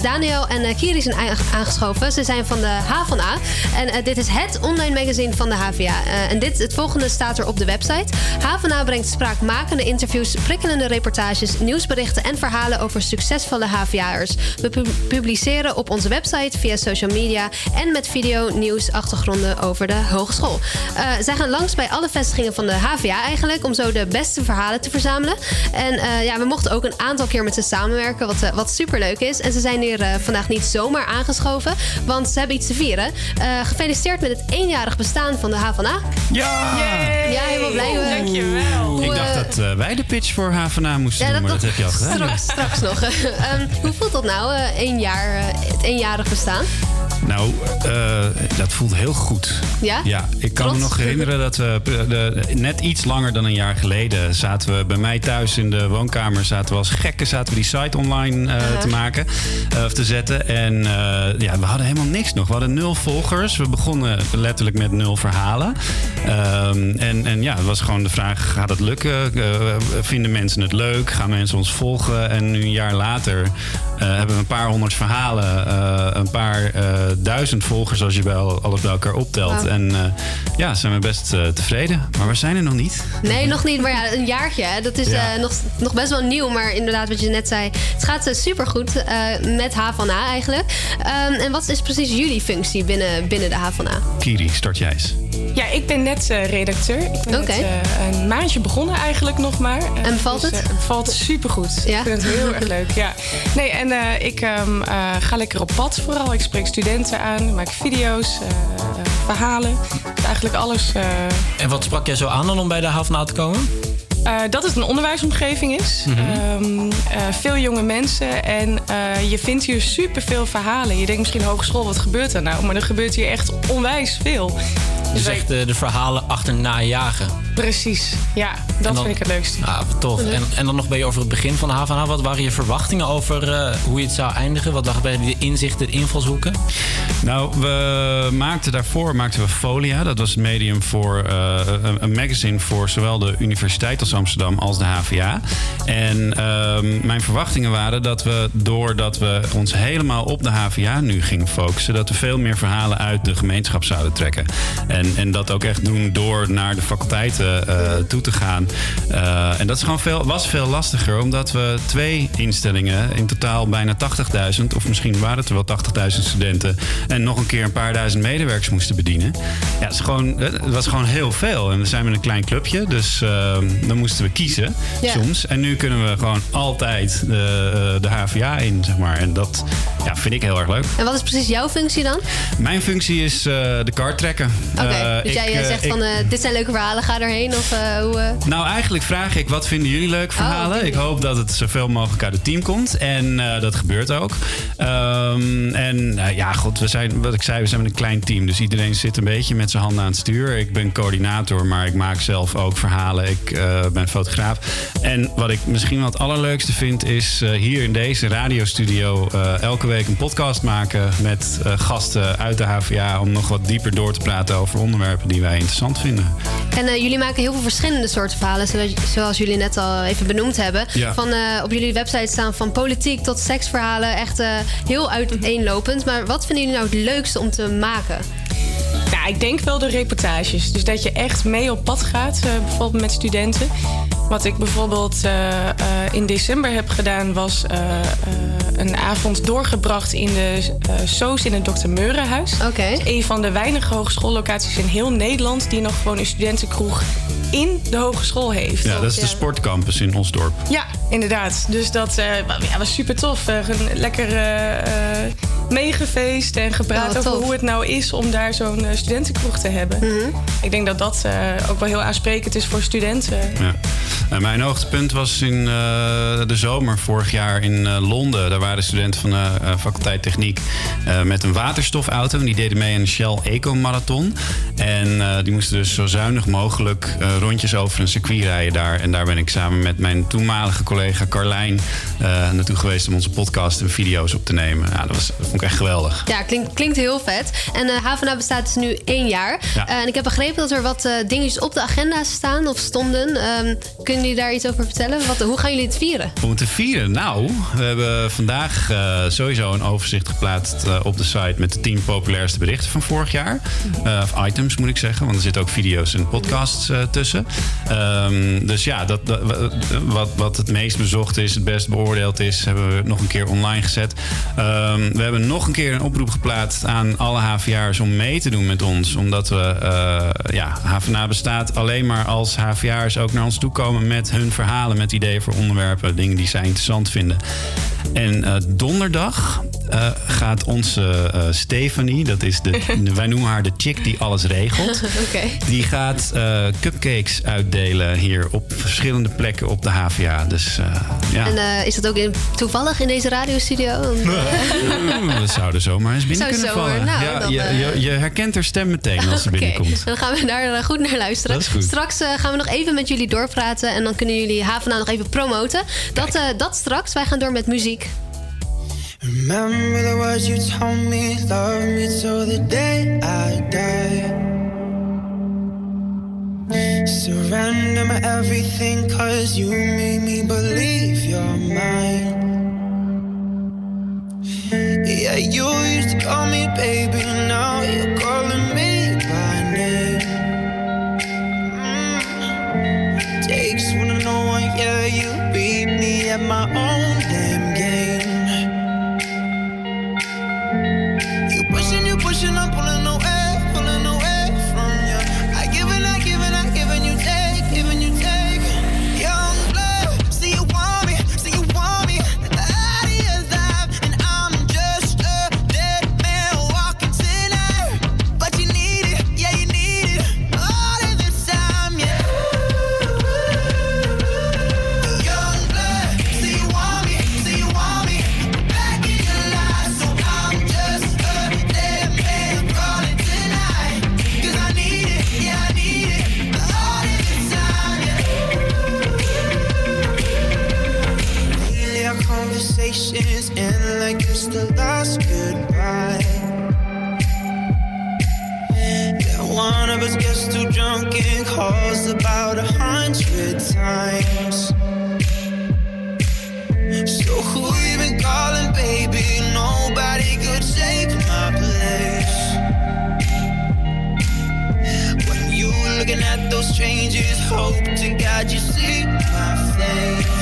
Daniel en Kiri zijn aangeschoven. Ze zijn van de HVA. En dit is het online magazine van de HVA. En dit, het volgende staat er op de website. HVA brengt spraakmakende interviews, prikkelende reportages... nieuwsberichten en verhalen over succesvolle HVA'ers. We pu- publiceren op onze website via social media... en met video, nieuws, achtergronden over de hogeschool. Eh, zij gaan langs bij alle vestigingen van de HVA eigenlijk... om zo de beste verhalen te verzamelen. En eh, ja, we mochten ook een aantal keer met ze samenwerken... wat, eh, wat superleuk is. En ze zijn hier eh, vandaag niet zomaar aangeschoven... want ze hebben iets te vieren. Eh, gefeliciteerd met het eenjarig bestaan van de HVA. Ja! Ja, helemaal blij. Oeh. Dankjewel. Ik dacht dat wij de pitch voor HVA moesten Ja, doen, maar dat- dat, heb je al gedaan. Straks, straks nog. [laughs] Ehm, hoe voelt dat nou, eh, één jaar, het eenjarig bestaan? Nou, eh, dat voelt heel goed. Ja? Ja, ik kan me nog herinneren dat we eh, de, net iets langer dan een jaar geleden zaten we bij mij thuis in de woonkamer. Zaten we als gekken zaten we die site online eh, te maken of te zetten. En ja, we hadden helemaal niks nog. We hadden nul volgers. We begonnen letterlijk met nul verhalen. Ehm, en, en ja, het was gewoon de vraag: gaat het lukken? Vinden mensen het leuk? Gaan mensen ons volgen? En nu een jaar later hebben we een paar honderd verhalen, een paar duizend volgers als je bij al- alles bij elkaar optelt. En eh, ja, zijn we best eh, tevreden. Maar we zijn er nog niet. Nee, nog niet. Maar ja, een jaartje. Hè. Dat is Ja. eh, nog, nog best wel nieuw. Maar inderdaad, wat je net zei. Het gaat supergoed met H van A eigenlijk. Ehm, en wat is precies jullie functie binnen, binnen de H van A? Kiri, start jij eens. Ja, ik ben net eh, redacteur. Ik ben net eh, een maandje begonnen eigenlijk nog maar. En bevalt dus, het? eh, bevalt supergoed. Ja? Ik vind het heel erg leuk, ja. Nee, en eh, ik ehm, eh, ga lekker op pad vooral. Ik spreek studenten aan, maak video's, verhalen. Eigenlijk alles. eh, En wat sprak jij zo aan dan om bij de HVA te komen? eh, dat het een onderwijsomgeving is. Mhm. Ehm, eh, veel jonge mensen en eh, je vindt hier superveel verhalen. Je denkt misschien hogeschool, wat gebeurt er nou? Maar er gebeurt hier echt onwijs veel. Dus echt de verhalen achterna jagen. Precies, ja, dat dan- vind ik het leukste. Ah, tof. En, en dan nog ben je over het begin van de HVA. Wat waren je verwachtingen over eh, hoe je het zou eindigen? Wat lag bij de inzichten, de invalshoeken? Nou, we maakten daarvoor maakten we Folia. Dat was het medium voor eh, een, een magazine voor zowel de Universiteit als Amsterdam als de HVA. En ehm, mijn verwachtingen waren dat we, doordat we ons helemaal op de HVA nu gingen focussen, dat we veel meer verhalen uit de gemeenschap zouden trekken. En, en dat ook echt doen door naar de faculteiten eh, toe te gaan. Eh, en dat is gewoon veel, was veel lastiger, omdat we twee instellingen, in totaal bijna 80.000, of misschien waren het er wel 80.000 studenten, en nog een keer een paar duizend medewerkers moesten bedienen. Ja, het, is gewoon, het was gewoon heel veel. En we zijn met een klein clubje, dus eh, dan moesten we kiezen soms. En nu kunnen we gewoon altijd de, eh, de HVA in, zeg maar. En dat ja, vind ik heel erg leuk. En wat is precies jouw functie dan? Mijn functie is eh, de kaart trekken. Eh, dus ik, jij eh, eh, zegt ik- van dit zijn leuke verhalen, ga erheen of hoe... Nou, eigenlijk vraag ik, wat vinden jullie leuk Oh, verhalen? ik hoop dat het zoveel mogelijk uit het team komt. En dat gebeurt ook. Ehm, en ja, god, we zijn, wat ik zei, we zijn met een klein team. Dus iedereen zit een beetje met zijn handen aan het stuur. Ik ben coördinator, maar ik maak zelf ook verhalen. Ik ben fotograaf. En wat ik misschien wel het allerleukste vind, is hier in deze radiostudio elke week een podcast maken met gasten uit de HVA. Om nog wat dieper door te praten over onderwerpen die wij interessant vinden. En eh, jullie maken heel veel verschillende soorten verhalen, zoals, zoals jullie net al even benoemd hebben. Ja. Van, eh, op jullie website staan van politiek tot seksverhalen, echt eh, heel uiteenlopend. Maar wat vinden jullie nou het leukste om te maken? Ja, ik denk wel de reportages. Dus dat je echt mee op pad gaat, eh, bijvoorbeeld met studenten. Wat ik bijvoorbeeld eh, eh, in december heb gedaan, was eh, eh, een avond doorgebracht in de eh Soos in het Dr. Meurenhuis. Oké. Een van de weinige hogeschoollocaties in heel Nederland die nog gewoon een studentenkroeg in de hogeschool heeft. Ja, dat is de sportcampus in Osdorp. Ja, inderdaad. Dus dat eh, ja, was super tof. Gewoon lekker eh, eh, meegefeest en gepraat Ja, wat over tof. hoe het nou is om daar zo'n eh, studentenkroeg te hebben. Mhm. Ik denk dat dat eh, ook wel heel aansprekend is voor studenten. Ja. Nou, mijn hoogtepunt was in eh, de zomer vorig jaar in eh, Londen. Daar waren studenten van de eh, faculteit techniek eh, met een waterstofauto. En die deden mee aan de Shell Eco Marathon. En eh, die moesten dus zo zuinig mogelijk eh, rondjes over een circuit rijden daar. En daar ben ik samen met mijn toenmalige collega Carlijn eh, naartoe geweest om onze podcast en video's op te nemen. Ja, dat, was, dat vond ik echt geweldig. Ja, klinkt, klinkt heel vet. En eh HVA bestaat dus nu één jaar. Ja. Eh, en ik heb begrepen dat er wat eh, dingetjes op de agenda staan of stonden. Ehm, kunnen jullie daar iets over vertellen? Wat, hoe gaan jullie het vieren? Om te vieren? Nou, we hebben vandaag eh, sowieso een overzicht geplaatst op de site met de 10 populairste berichten van vorig jaar. Eh, of items moet ik zeggen, want er zitten ook video's en podcasts tussen. Ehm, dus ja, dat, dat- wat, wat het meest bezocht is, het best beoordeeld is, hebben we nog een keer online gezet. Ehm, we hebben nog een keer een oproep geplaatst aan alle HVA'ers om mee te doen met ons. Omdat we, eh ja, HVA bestaat alleen maar als HVA'ers ook naar ons toe komen met hun verhalen, met ideeën voor onderwerpen, dingen die zij interessant vinden. En eh, donderdag eh, gaat onze eh, Stefanie, dat is de, [laughs] wij noemen haar de chick die alles regelt. [laughs] Die gaat cupcakes uitdelen hier op verschillende plekken op de HVA. Dus ja. En is dat ook in, toevallig in deze radiostudio? [laughs] Dat zou er zomaar eens binnen Zou kunnen zomaar, vallen. nou, ja, dan, je, je, je herkent haar stem meteen als ze [laughs] Oké, binnenkomt. dan gaan we daar eh, goed naar luisteren. Dat is goed. Straks eh, gaan we nog even met jullie doorpraten. En dan kunnen jullie HVA nog even promoten. Dat, eh, dat straks. Wij gaan door met muziek. Remember the words you told me, love me till the day I die. Surrender my everything, cause you made me believe you're mine. Yeah, you used to call me baby, now you're calling me by name. Mm. Takes one to know one, yeah, you beat me at my own drunken calls about a hundred times. So who you been calling, baby? Nobody could take my place. When you looking at those changes, hope to God you see my face.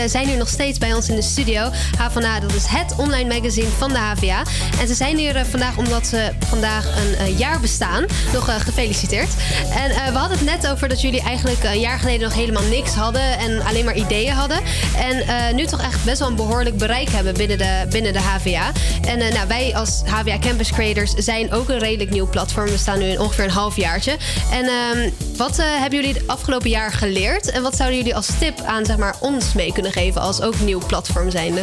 Eh, zijn hier nog steeds bij ons in de studio. H van A, dat is het online magazine van de HVA. En ze zijn hier eh, vandaag omdat ze vandaag een eh, jaar bestaan. Nog gefeliciteerd. En we hadden het net over dat jullie eigenlijk een jaar geleden nog helemaal niks hadden. En alleen maar ideeën hadden. En nu toch echt best wel een behoorlijk bereik hebben binnen de, binnen de HVA. En nou, wij als HVA Campus Creators zijn ook een redelijk nieuw platform. We staan nu in ongeveer een halfjaartje. En ehm, wat eh, hebben jullie het afgelopen jaar geleerd? En wat zouden jullie als tip aan zeg maar, ons mee kunnen geven als ook nieuw platform zijnde?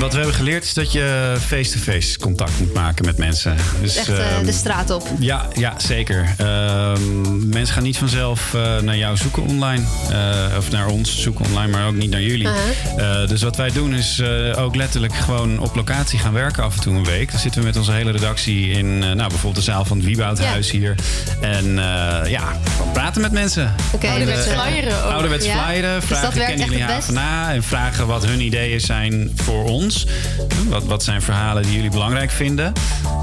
Wat we hebben geleerd is dat je face-to-face contact moet maken met mensen. Dus, Echt eh, ehm, de straat op. Ja, ja zeker. Ehm, mensen gaan niet vanzelf eh, naar jou zoeken online. Eh, of naar ons zoeken online, maar ook niet naar jullie. Dus wat wij doen is ook letterlijk gewoon op locatie gaan werken af en toe een week. Dan zitten we met onze hele redactie in nou, bijvoorbeeld de zaal van het Wieboudhuis hier. En ja, praten met mensen. Oké. Ouderwets flyeren. Ouderwets Ja. flyeren. Dus Vragen, dat werkt kennen echt jullie het best? HVA? En vragen wat hun ideeën zijn voor ons. Wat, wat zijn verhalen die jullie belangrijk vinden?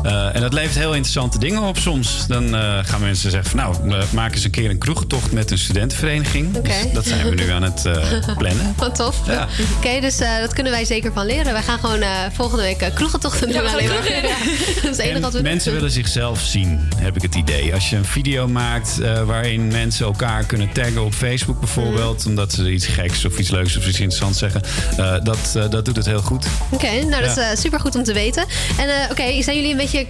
Eh, en dat levert heel interessante dingen op soms. Dan eh, gaan mensen zeggen van nou, we maken eens een keer een kroegentocht met een studentenvereniging. Dus dat zijn we nu aan het eh, [laughs] plannen. Wat tof. Ja. Oké, dus eh, dat kunnen wij zeker van leren. Wij gaan gewoon eh, volgende week kroegentochten doen. Ja, we gaan alleen maar. kroegen. Ja, dat is het enige En wat we mensen doen. willen zichzelf zien, heb ik het idee. Als je een video maakt eh, waarin mensen elkaar kunnen taggen op Facebook bijvoorbeeld, Mhm. omdat ze iets geks of iets leuks of iets interessants zeggen, eh, dat, eh, dat doet het heel goed. Oké, nou dat is Ja. super goed om te weten. En eh, oké, zijn jullie een beetje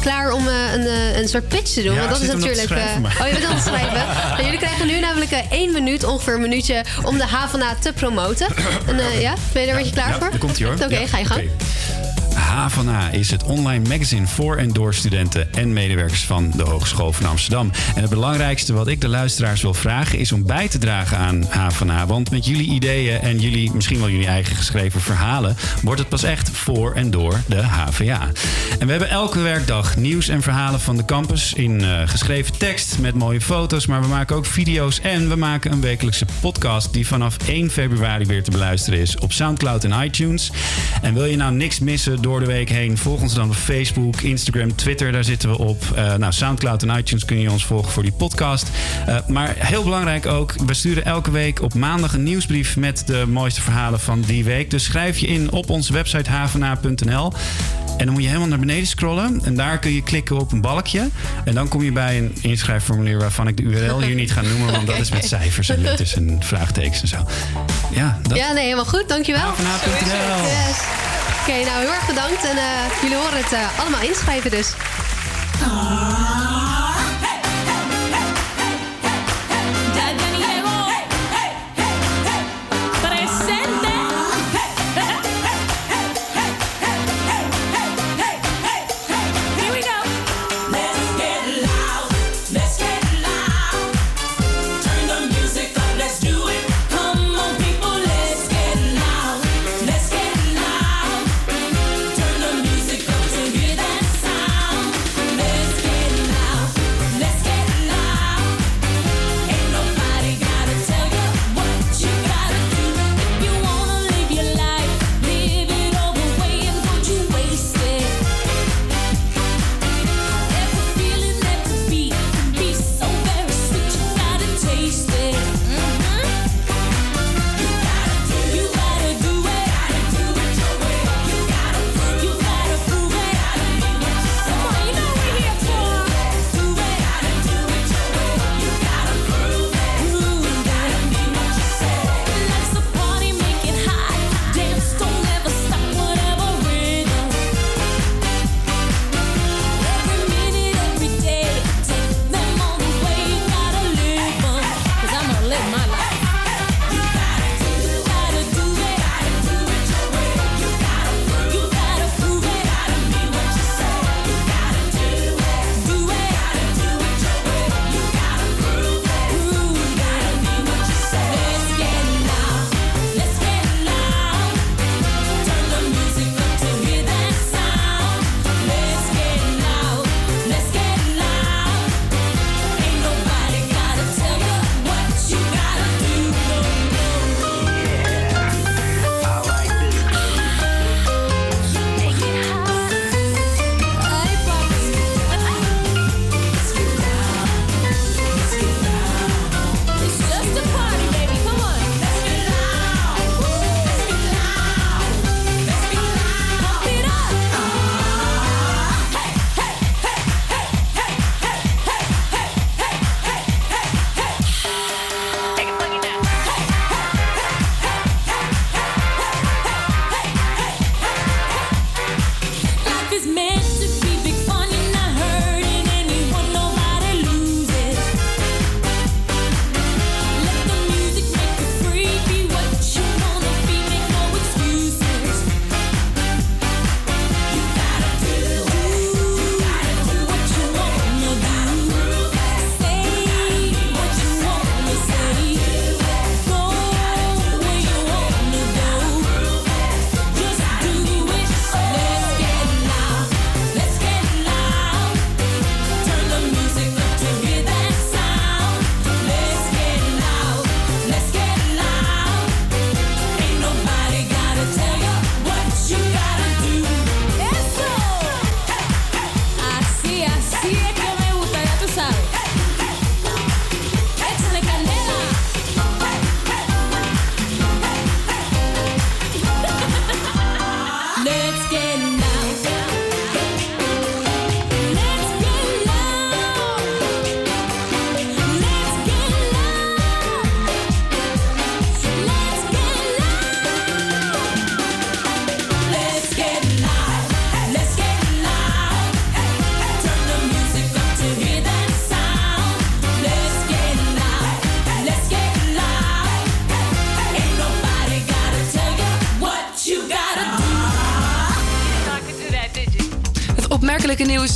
klaar om eh, een, eh, een soort pitch te doen? Ja, Want dat is natuurlijk. eh, oh, je bent aan het schrijven. [laughs] Nou, jullie krijgen nu namelijk eh, één minuut, ongeveer een minuutje, om de HVA te promoten. En, eh, ja, ben je er een beetje klaar Ja, voor? daar komt hij hoor. Oké, ga je gang. Oké. H van A is het online magazine voor en door studenten en medewerkers van de Hogeschool van Amsterdam. En het belangrijkste wat ik de luisteraars wil vragen is om bij te dragen aan H van A. Want met jullie ideeën en jullie, misschien wel jullie eigen geschreven verhalen, wordt het pas echt voor en door de HVA. En we hebben elke werkdag nieuws en verhalen van de campus in eh, geschreven tekst met mooie foto's. Maar we maken ook video's en we maken een wekelijkse podcast die vanaf 1 februari weer te beluisteren is op Soundcloud en iTunes. En wil je nou niks missen door de week heen, volg ons dan op Facebook, Instagram, Twitter, daar zitten we op. Eh, nou, Soundcloud en iTunes kun je ons volgen voor die podcast. Eh, maar heel belangrijk ook, we sturen elke week op maandag een nieuwsbrief met de mooiste verhalen van die week. Dus schrijf je in op onze website havena.nl. En dan moet je helemaal naar beneden scrollen. En daar kun je klikken op een balkje. En dan kom je bij een inschrijfformulier waarvan ik de URL hier niet ga noemen. Want dat is met [laughs] cijfers en letters en vraagtekens en zo. Ja, dat, Ja, nee, helemaal goed. Dankjewel. Havana.nl. Oké, nou heel erg bedankt. En eh, jullie horen het eh, allemaal inschrijven dus.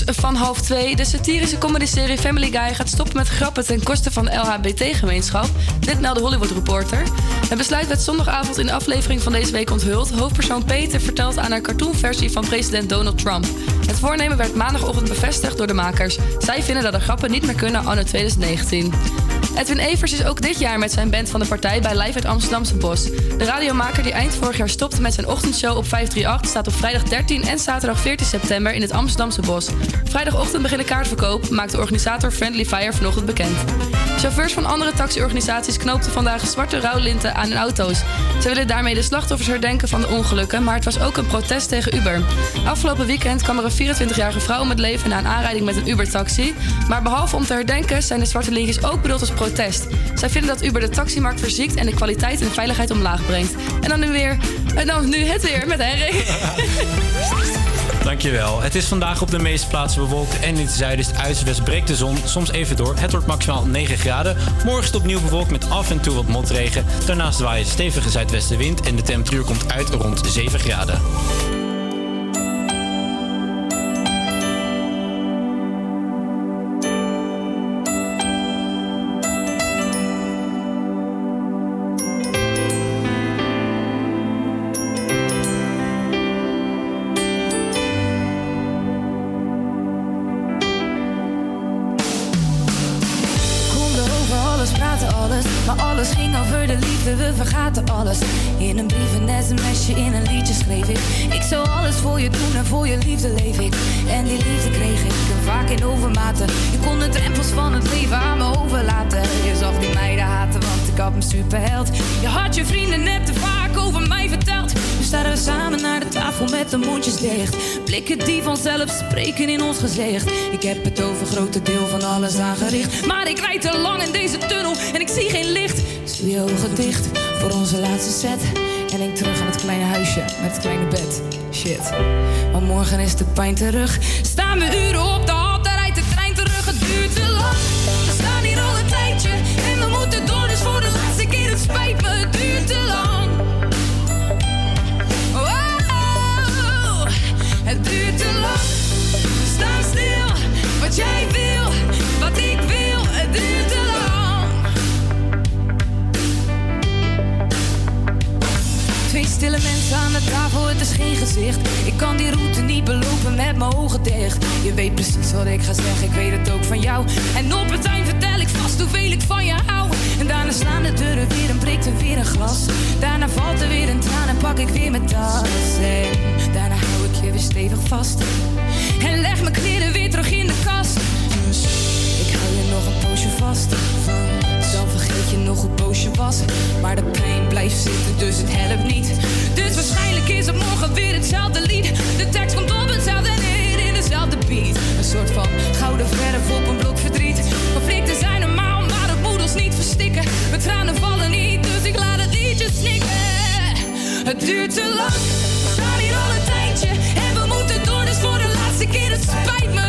Van half twee. De satirische comedyserie Family Guy gaat stoppen met grappen ten koste van de LHBT-gemeenschap. Dit meldde Hollywood Reporter. Het besluit werd zondagavond in de aflevering van deze week onthuld. Hoofdpersoon Peter vertelt aan een cartoonversie van president Donald Trump. Het voornemen werd maandagochtend bevestigd door de makers. Zij vinden dat de grappen niet meer kunnen anno 2019. Edwin Evers is ook dit jaar met zijn band van de partij bij Live uit Amsterdamse Bos. De radiomaker die eind vorig jaar stopte met zijn ochtendshow op 538 staat op vrijdag 13 en zaterdag 14 september in het Amsterdamse Bos. Vrijdagochtend begint de kaartverkoop, maakt de organisator Friendly Fire vanochtend bekend. Chauffeurs van andere taxiorganisaties knoopten vandaag zwarte rouwlinten aan hun auto's. Ze willen daarmee de slachtoffers herdenken van de ongelukken, maar het was ook een protest tegen Uber. Afgelopen weekend kwam er een 24-jarige vrouw om het leven na een aanrijding met een Uber-taxi. Maar behalve om te herdenken zijn de zwarte lintjes ook bedoeld als protest. Zij vinden dat Uber de taximarkt verziekt en de kwaliteit en de veiligheid omlaag brengt. En dan nu weer, en dan nu het weer met Henry. [laughs] Dankjewel. Het is vandaag op de meeste plaatsen bewolkt en in het zuiden is het uitswest breekt de zon soms even door. Het wordt maximaal 9 graden. Morgen is het opnieuw bewolkt met af en toe wat motregen. Daarnaast waait stevige zuidwestenwind en de temperatuur komt uit rond 7 graden. Ik heb het over grote deel van alles aangericht. Maar ik rijd te lang in deze tunnel en ik zie geen licht. Doe je ogen dicht voor onze laatste set. En denk terug aan het kleine huisje met het kleine bed. Shit. Maar morgen is de pijn terug. Staan we uren op de stille mensen aan de tafel, het is geen gezicht. Ik kan die route niet belopen met mijn ogen dicht. Je weet precies wat ik ga zeggen, ik weet het ook van jou. En op het eind vertel ik vast hoeveel ik van je hou. En daarna slaan de deuren weer en breekt er weer een glas. Daarna valt er weer een traan en pak ik weer mijn tas. En daarna hou ik je weer stevig vast. En leg mijn kleren weer terug in de kast. Dus ik hou je nog een poosje vast. Je nog hoe boos je was. Maar de pijn blijft zitten, dus het helpt niet. Dus waarschijnlijk is het morgen weer hetzelfde lied. De tekst komt op hetzelfde neer in dezelfde beat. Een soort van gouden verf op een blok verdriet. Conflicten zijn normaal, maar het moet ons niet verstikken. Mijn tranen vallen niet, dus ik laat het liedje snikken. Het duurt te lang, we staan hier al een tijdje. En we moeten door, dus voor de laatste keer. Het spijt me,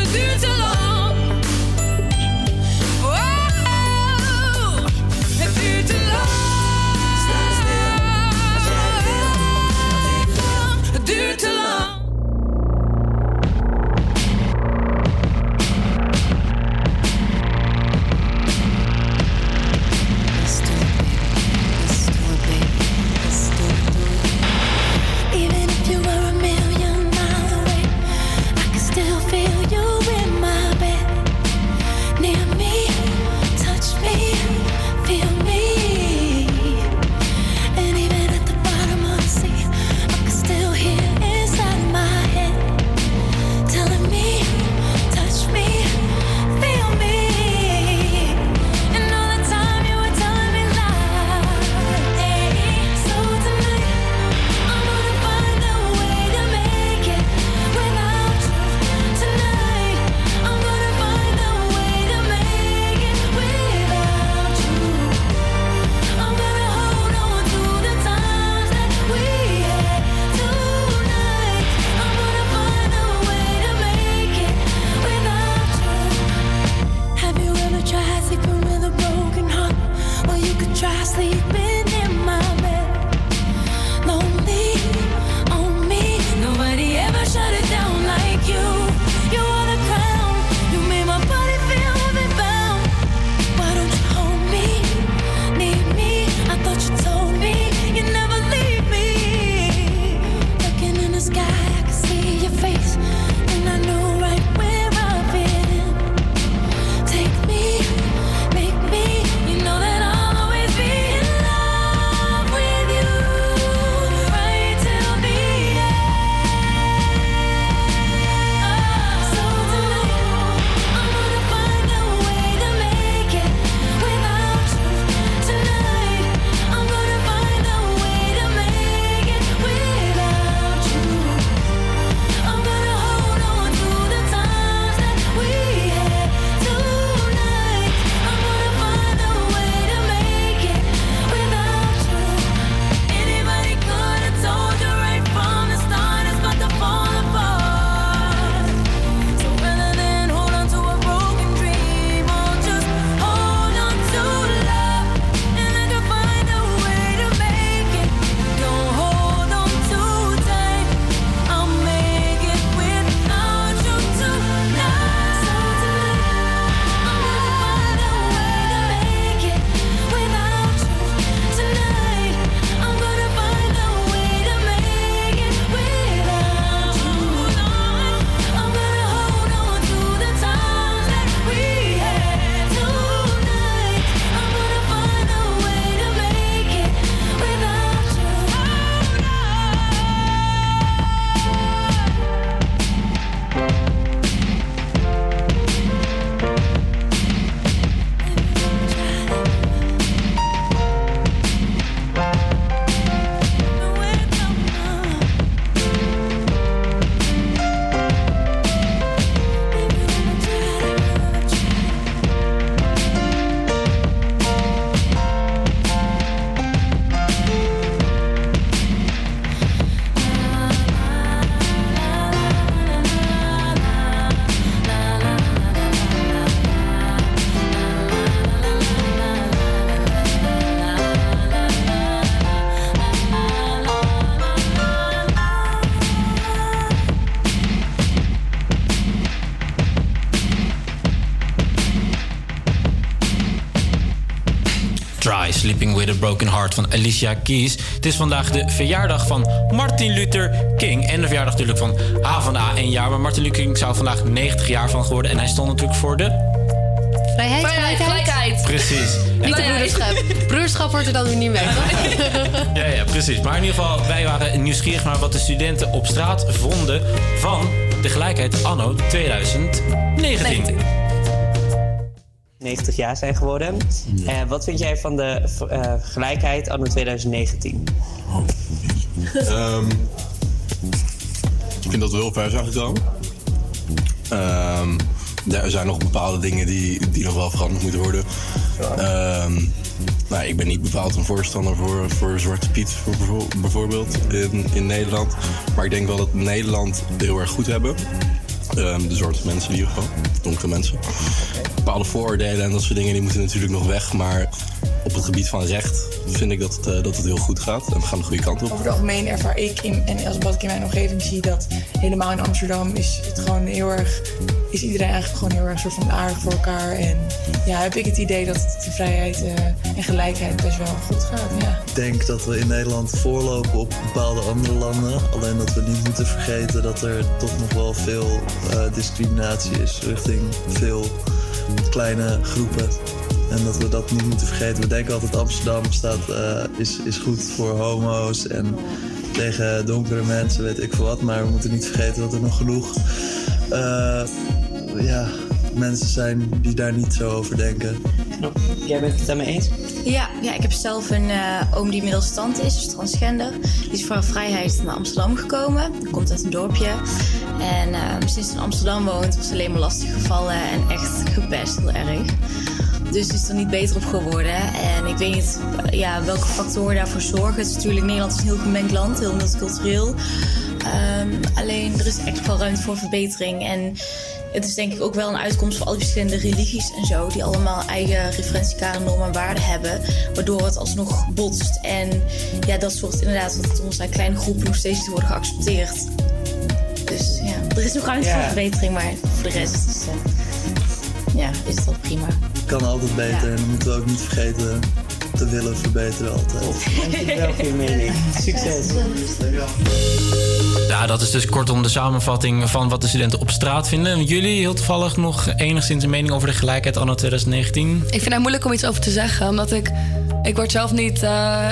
with a Broken Heart van Alicia Keys. Het is vandaag de verjaardag van Martin Luther King. En de verjaardag natuurlijk van A van A 1 jaar. Maar Martin Luther King zou vandaag 90 jaar van geworden. En hij stond natuurlijk voor de... Vrijheid, Vrijheid, gelijkheid. Precies. Niet de broederschap. Broederschap wordt er dan weer niet mee. [laughs] Ja, ja, precies. Maar in ieder geval, wij waren nieuwsgierig naar wat de studenten op straat vonden van de gelijkheid anno 2019. 90 jaar zijn geworden. Eh, wat vind jij van de eh, gelijkheid anno 2019? Ehm, ik vind dat we heel ver zijn gekomen. Ehm, ja, er zijn nog bepaalde dingen die, die nog wel veranderd moeten worden. Ehm, nou, ik ben niet bepaald een voorstander voor, voor Zwarte Piet voor bijvo- bijvoorbeeld in, in Nederland. Maar ik denk wel dat Nederland het heel erg goed hebben. De zwarte mensen in ieder geval, donkere mensen. Bepaalde vooroordelen en dat soort dingen die moeten natuurlijk nog weg. Maar op het gebied van recht vind ik dat het, eh, dat het heel goed gaat. En we gaan de goede kant op. Over het algemeen ervaar ik in, en als wat ik in mijn omgeving zie, dat helemaal in Amsterdam is het gewoon heel erg. Is iedereen eigenlijk gewoon heel erg soort van aardig voor elkaar. En ja, heb ik het idee dat de vrijheid eh, en gelijkheid best wel goed gaat. Ja. Ik denk dat we in Nederland voorlopen op bepaalde andere landen. Alleen dat we niet moeten vergeten dat er toch nog wel veel eh, discriminatie is richting veel kleine groepen. En dat we dat niet moeten vergeten. We denken altijd Amsterdam staat, eh, is, is goed voor homo's en tegen donkere mensen, weet ik veel wat. Maar we moeten niet vergeten dat er nog genoeg eh, ja, mensen zijn die daar niet zo over denken. Jij bent het daarmee eens? Ja, ja, ik heb zelf een eh, oom die middelstand is, dus transgender. Die is voor vrijheid naar Amsterdam gekomen. Die komt uit een dorpje. En eh, sinds in Amsterdam woont, was hij alleen maar lastig gevallen en echt gepest, heel erg. Dus is er niet beter op geworden. En ik weet niet eh, ja, welke factoren daarvoor zorgen. Het is natuurlijk, Nederland is een heel gemengd land, heel multicultureel. Ehm, alleen er is echt wel ruimte voor verbetering. En het is denk ik ook wel een uitkomst van al die verschillende religies en zo. Die allemaal eigen referentiekader, normen en waarden hebben. Waardoor het alsnog botst. En ja, dat zorgt inderdaad dat het onze kleine groepen nog steeds niet worden geaccepteerd. Dus ja, er is nog ruimte voor verbetering. Maar voor de rest is, eh, ja, is het wel prima. Kan altijd beter en dan moeten we ook niet vergeten te willen verbeteren altijd. Dankjewel voor je mening. Succes. Ja, dat is dus kortom de samenvatting van wat de studenten op straat vinden. Jullie heel toevallig nog enigszins een mening over de gelijkheid anno 2019? Ik vind het moeilijk om iets over te zeggen, omdat ik... Ik word zelf niet... eh,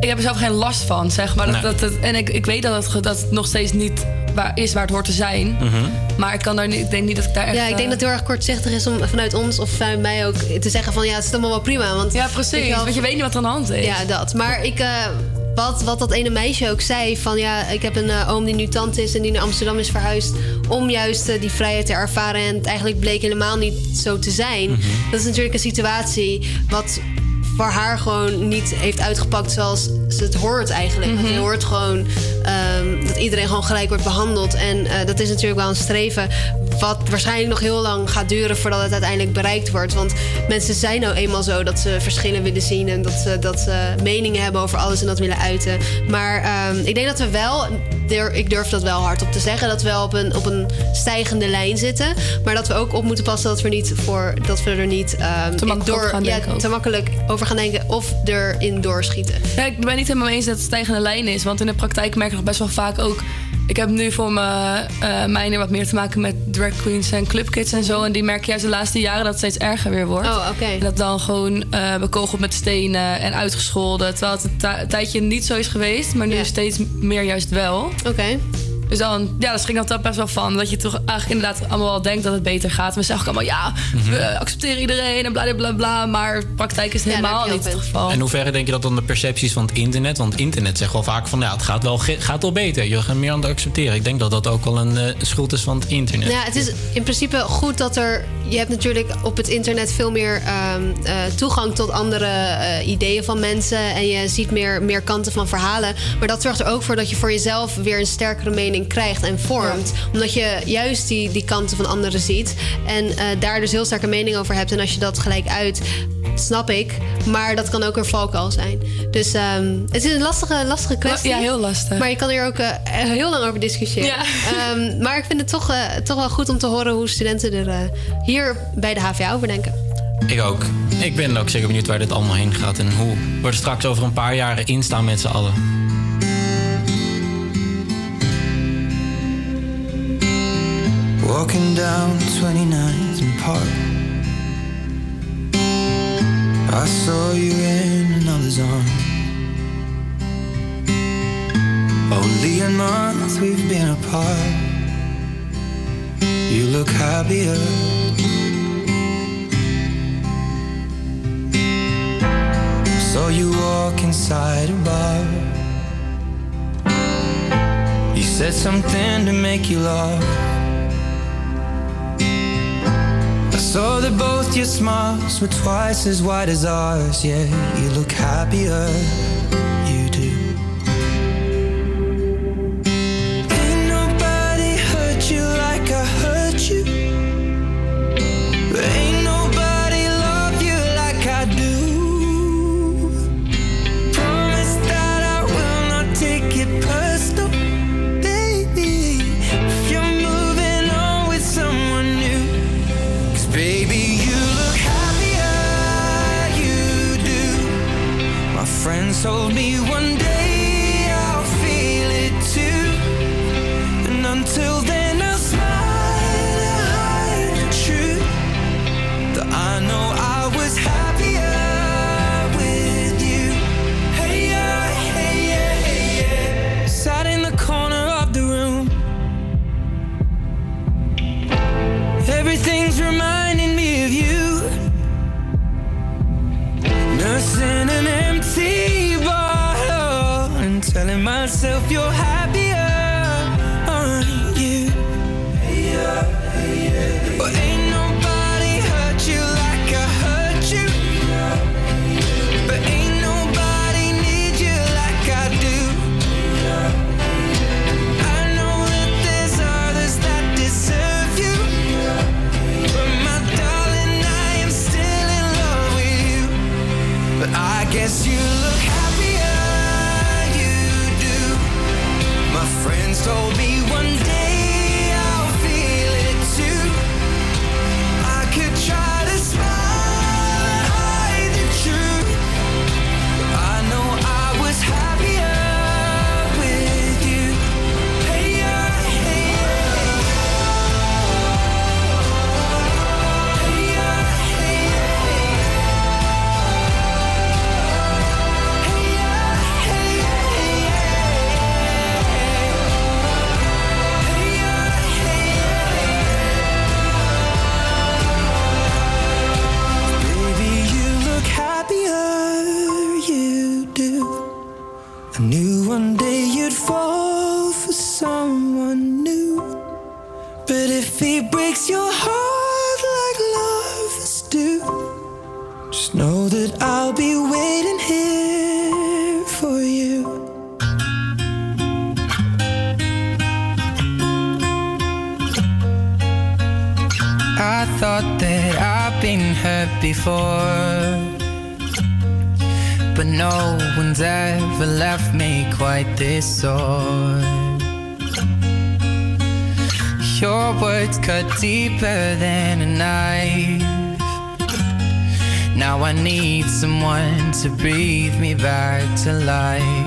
ik heb er zelf geen last van, zeg maar. Dat, Nee. Dat, en ik, ik weet dat het, dat het nog steeds niet waar is waar het hoort te zijn. Mhm. Maar ik, kan daar niet, ik denk niet dat ik daar echt... Ja, ik denk eh, dat het heel erg kortzichtig is om vanuit ons of vanuit mij ook te zeggen van ja, het is allemaal wel prima. Want ja, precies. Want je weet niet wat er aan de hand is. Ja, dat. Maar ik, eh, wat, wat dat ene meisje ook zei van ja, ik heb een eh, oom die nu tante is en die naar Amsterdam is verhuisd om juist die vrijheid te ervaren. En het eigenlijk bleek helemaal niet zo te zijn. Mhm. Dat is natuurlijk een situatie wat voor haar gewoon niet heeft uitgepakt zoals ze het hoort eigenlijk. Want Je hoort gewoon ehm, dat iedereen gewoon gelijk wordt behandeld. En eh, dat is natuurlijk wel een streven wat waarschijnlijk nog heel lang gaat duren voordat het uiteindelijk bereikt wordt. Want mensen zijn nou eenmaal zo dat ze verschillen willen zien en dat ze, dat ze meningen hebben over alles en dat willen uiten. Maar ehm, ik denk dat we wel, ik durf dat wel hardop te zeggen, dat we wel op een, op een stijgende lijn zitten. Maar dat we ook op moeten passen dat we, niet voor, dat we er niet ehm, Te makkelijk over gaan ja, denken ook. te makkelijk over gaan denken of erin doorschieten. Ja, ik ben niet helemaal eens dat het stijgende lijn is. Want in de praktijk merk ik nog best wel vaak ook... Ik heb nu voor me, eh mijne wat meer te maken met drag queens en clubkids en zo. En die merken juist de laatste jaren dat het steeds erger weer wordt. Oh, oké. Dat dan gewoon eh bekogeld met stenen en uitgescholden. Terwijl het een tijdje niet zo is geweest. Maar nu steeds meer juist wel. Oké. Dus dan, ja, schrik ik dan best wel van. Dat je toch eigenlijk inderdaad allemaal wel denkt dat het beter gaat. We zeggen ook allemaal, ja, Mhm. we accepteren iedereen en bla bla bla. Maar in praktijk is het Ja, daar helemaal niet het geval. In hoeverre denk je dat dan de percepties van het internet... want het internet zegt wel vaak van ja, het gaat wel, gaat wel beter. Je gaat meer aan het accepteren. Ik denk dat dat ook wel een eh, schuld is van het internet. Ja, het is in principe goed dat er. Je hebt natuurlijk op het internet veel meer ehm, eh, toegang tot andere eh, ideeën van mensen. En je ziet meer, meer kanten van verhalen. Maar dat zorgt er ook voor dat je voor jezelf weer een sterkere mening krijgt en vormt. Omdat je juist die, die kanten van anderen ziet. En eh, daar dus heel sterke mening over hebt. En als je dat gelijk uit, snap ik. Maar dat kan ook een valkuil zijn. Dus ehm, het is een lastige, lastige kwestie. Ja, heel lastig. Maar je kan hier ook eh, heel lang over discussiëren. [laughs] Ehm, maar ik vind het toch, eh, toch wel goed om te horen hoe studenten er hier bij de HVA over denken. Ik ook. Ik ben ook zeker benieuwd waar dit allemaal heen gaat en hoe we er straks over een paar jaren in staan met z'n allen. Walking down 29th and Park. I saw you in another's arm Only a month we've been apart. You look happier. Saw you walk inside a bar. You said something to make you laugh. I saw that both your smiles were twice as wide as ours. Yeah, you look happier. told me Your words cut deeper than a knife. Now I need someone to breathe me back to life.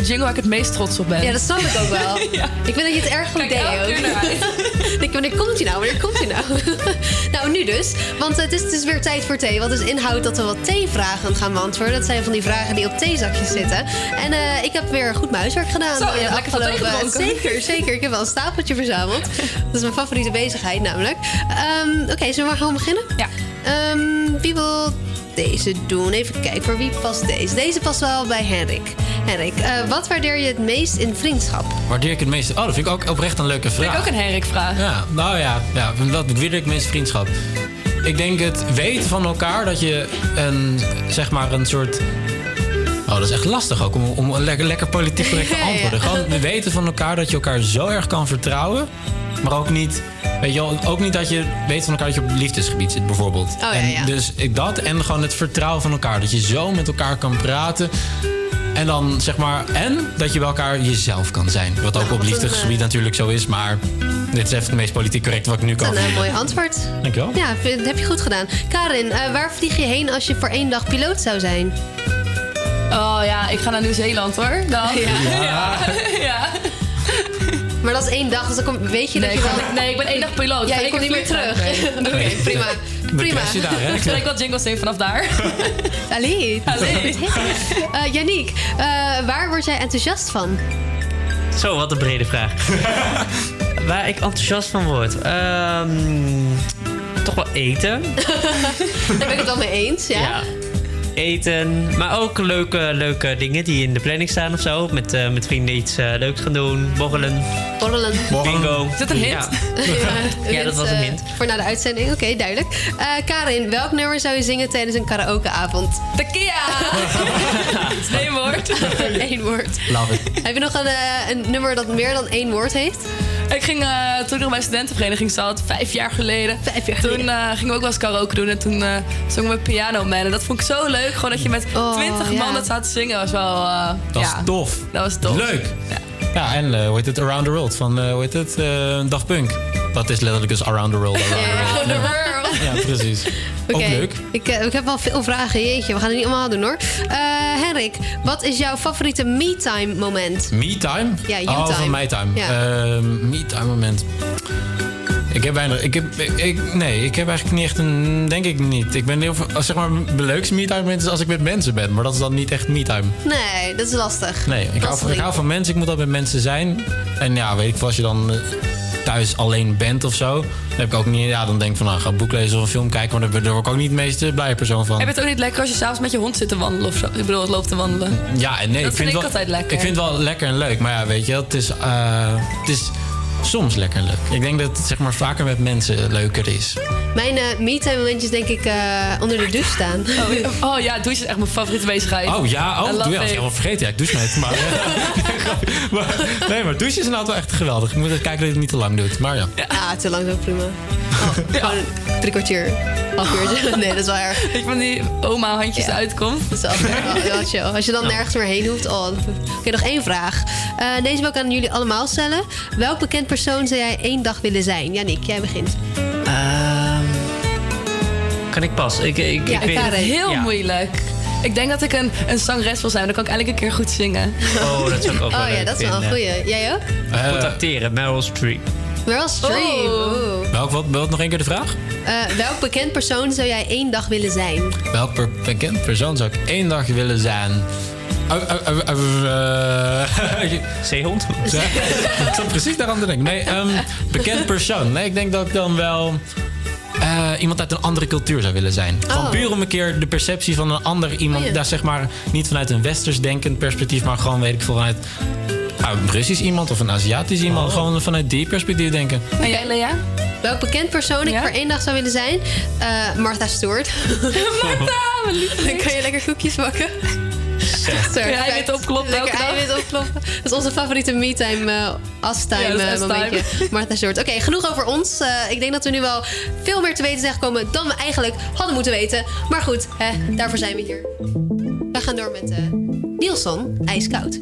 De jingle waar ik het meest trots op ben. Ja, dat snap ik ook wel. [laughs] Ik vind dat je het erg goed Kijk deed ook. [laughs] Ik wanneer komt hij nou? Wanneer komt hij nou? [laughs] nou, nu dus. Want het is dus weer tijd voor thee. Wat dus inhoudt dat we wat theevragen gaan beantwoorden. Dat zijn van die vragen die op theezakjes zitten. En eh, ik heb weer goed muiswerk gedaan. Zo, je lekker afgelopen-. Zeker, zeker. Ik heb wel een stapeltje verzameld. Dat is mijn favoriete bezigheid namelijk. Ehm, Oké, zullen we maar gewoon beginnen? Ja. Ehm, wie wil deze doen? Even kijken, voor wie past deze? Deze past wel bij Henrik. Henrik, eh, wat waardeer je het meest in vriendschap? Waardeer ik het meest? Oh, dat vind ik ook oprecht een leuke vraag. Vind ik ook een Henrik-vraag. Ja, nou ja, ja wat waardeer ik het meest vriendschap? Ik denk het weten van elkaar dat je een, zeg maar, een soort. Oh, dat is echt lastig ook om, om een lekker, lekker politiek correct te Ja, [laughs] ja. antwoorden. Gewoon weten van elkaar dat je elkaar zo erg kan vertrouwen. Maar ook niet, weet je wel, ook niet dat je weet van elkaar dat je op liefdesgebied zit, bijvoorbeeld. Oh, ja, en ja. Dus ik dat en gewoon het vertrouwen van elkaar. Dat je zo met elkaar kan praten. En dan zeg maar, en dat je bij elkaar jezelf kan zijn. Wat ook Nou, op liefdesgebied natuurlijk zo is. Maar dit is even het meest politiek correct wat ik nu Dat kan is een eh, mooi antwoord. Dankjewel. Ja, dat heb je goed gedaan. Karin, eh, waar vlieg je heen als je voor één dag piloot zou zijn? Oh ja, ik ga naar Nieuw-Zeeland hoor. Dan. Ja. [laughs] ja. [laughs] ja. Maar dat is één dag, dus dan kom, weet je Nee, dat ik je wel... nee, ik ben één dag piloot. Ja, ik komt niet meer terug. [laughs] Oké, prima. Prima. crash je daar, hè? [laughs] Ik ik wat jingles in vanaf daar. [laughs] Allee. Allee. [laughs] Eh Yannick, eh, waar word jij enthousiast van? Zo, wat een brede vraag. Waar ik enthousiast van word? Ehm, toch wel eten. Daar ben ik het wel mee eens, ja. Ja. Eten, maar ook leuke, leuke dingen die in de planning staan of zo. Met, eh, met vrienden iets eh, leuks gaan doen, borrelen, Borrelen. bingo. Is dat een hint? [laughs] Ja. Ja, dat was een eh, hint. Voor na de uitzending, oké, duidelijk. Eh, Karin, welk nummer zou je zingen tijdens een karaokeavond? Tequila! Is één woord. [laughs] Eén woord. Love it. Heb je nog een, eh, een nummer dat meer dan één woord heeft? Ik ging eh, toen ik nog bij studentenvereniging zat, vijf jaar geleden. Vijf jaar Toen eh, gingen we ook wel eens karaoke doen en toen eh zongen we Piano Man. En dat vond ik zo leuk, gewoon dat je met Oh, twintig ja. man dat staat te zingen. was wel, eh, Dat ja, is tof. Dat was tof. Leuk. Ja, en eh, hoe heet het? Around the World van, eh, hoe heet het? eh Daft Punk. Dat is letterlijk dus Around the World. Around the World. Ja, [laughs] precies. Oké, leuk. Ik, eh, ik heb wel veel vragen. Jeetje, we gaan het niet allemaal doen hoor. Eh, Henrik, wat is jouw favoriete me-time moment? Me-time? Ja, you Oh, time. van my-time. Ja. Ehm, me-time moment. Ik heb weinig... Ik heb, ik, nee, ik heb eigenlijk niet echt een... Denk ik niet. Ik ben heel veel... Zeg maar, mijn leukste me-time moment is als ik met mensen ben. Maar dat is dan niet echt me-time. Nee, dat is lastig. Nee, ik hou, van, ik hou van mensen. Ik moet dat met mensen zijn. En ja, weet ik als je dan eh, thuis alleen bent of zo... Dan heb ik ook niet... Ja, dan denk ik van, nou, ga een boek lezen of een film kijken. Maar daar, word ik ook niet het meest blije persoon van. Heb je het ook niet lekker als je s'avonds met je hond zit te wandelen of zo? Ik bedoel, het loopt te wandelen. Ja en nee. Dat ik vind ik wel, altijd lekker. Ik vind het wel lekker en leuk. Maar ja, weet je, het is, eh, het is soms lekker en leuk. Ik denk dat het zeg maar, vaker met mensen leuker is. Mijn eh me-time momentjes denk ik eh, onder de douche staan. Oh, ja. oh ja, douche is echt mijn favoriete bezigheid. Oh ja, oh, doe, ja, ik helemaal vergeten. Ja, ik douche met. Maar, [laughs] maar, nee, maar douchen is inderdaad wel echt geweldig. Ik moet even kijken dat je het niet te lang doet. Maar ja. Ja, te lang is ook prima. Oh, Gewoon drie kwartier. Half uurtje. Nee, dat is wel erg. [laughs] Je van die oma handjes Ja. uitkomt. Dat is wel [laughs] wel-. Als je dan nergens meer heen hoeft. Oh. Oké, nog één vraag. Eh, deze wil ik aan jullie allemaal stellen. Welk bekend persoon zou jij één dag willen zijn? Yannick, jij begint. Kan ik pas? Ik, ik, Ja, ik weet Karen. Heel Ja. moeilijk. Ik denk dat ik een, een zangeres wil zijn. Dan kan ik een keer goed zingen. Oh, dat zou ik ook [laughs] wel Oh ja, dat is wel een goeie. Jij ook? Eh, Goed acteren, Meryl Streep. Meryl Streep. Welk, wat, wat nog één keer de vraag? Eh, welk bekend persoon zou jij één dag willen zijn? Welk per- bekend persoon zou ik één dag willen zijn? [laughs] Zeehond? [laughs] ik zat precies daar aan te denken. Nee, ehm, bekend persoon. Nee, ik denk dat ik dan wel... eh, iemand uit een andere cultuur zou willen zijn. Gewoon Oh. puur om een keer de perceptie van een ander iemand... Oh ja. daar zeg maar niet vanuit een westers denkend perspectief... maar gewoon, weet ik vanuit een Russisch iemand of een Aziatisch iemand. Oh. Gewoon vanuit die perspectief denken. En jij, Lea? Welk bekend persoon ik voor één dag zou willen zijn? Eh Martha Stewart. [laughs] Martha, mijn [laughs] Dan kan je lekker koekjes bakken. Je eiwit opkloppen Lekker elke dag? eiwit opkloppen. Dat is onze favoriete me-time, eh as-time Ja, eh, momentje. [laughs] Martha Stewart. Oké, genoeg over ons. Eh, ik denk dat we nu wel veel meer te weten zijn gekomen dan we eigenlijk hadden moeten weten. Maar goed, hè, daarvoor zijn we hier. We gaan door met eh Nielson, ijskoud.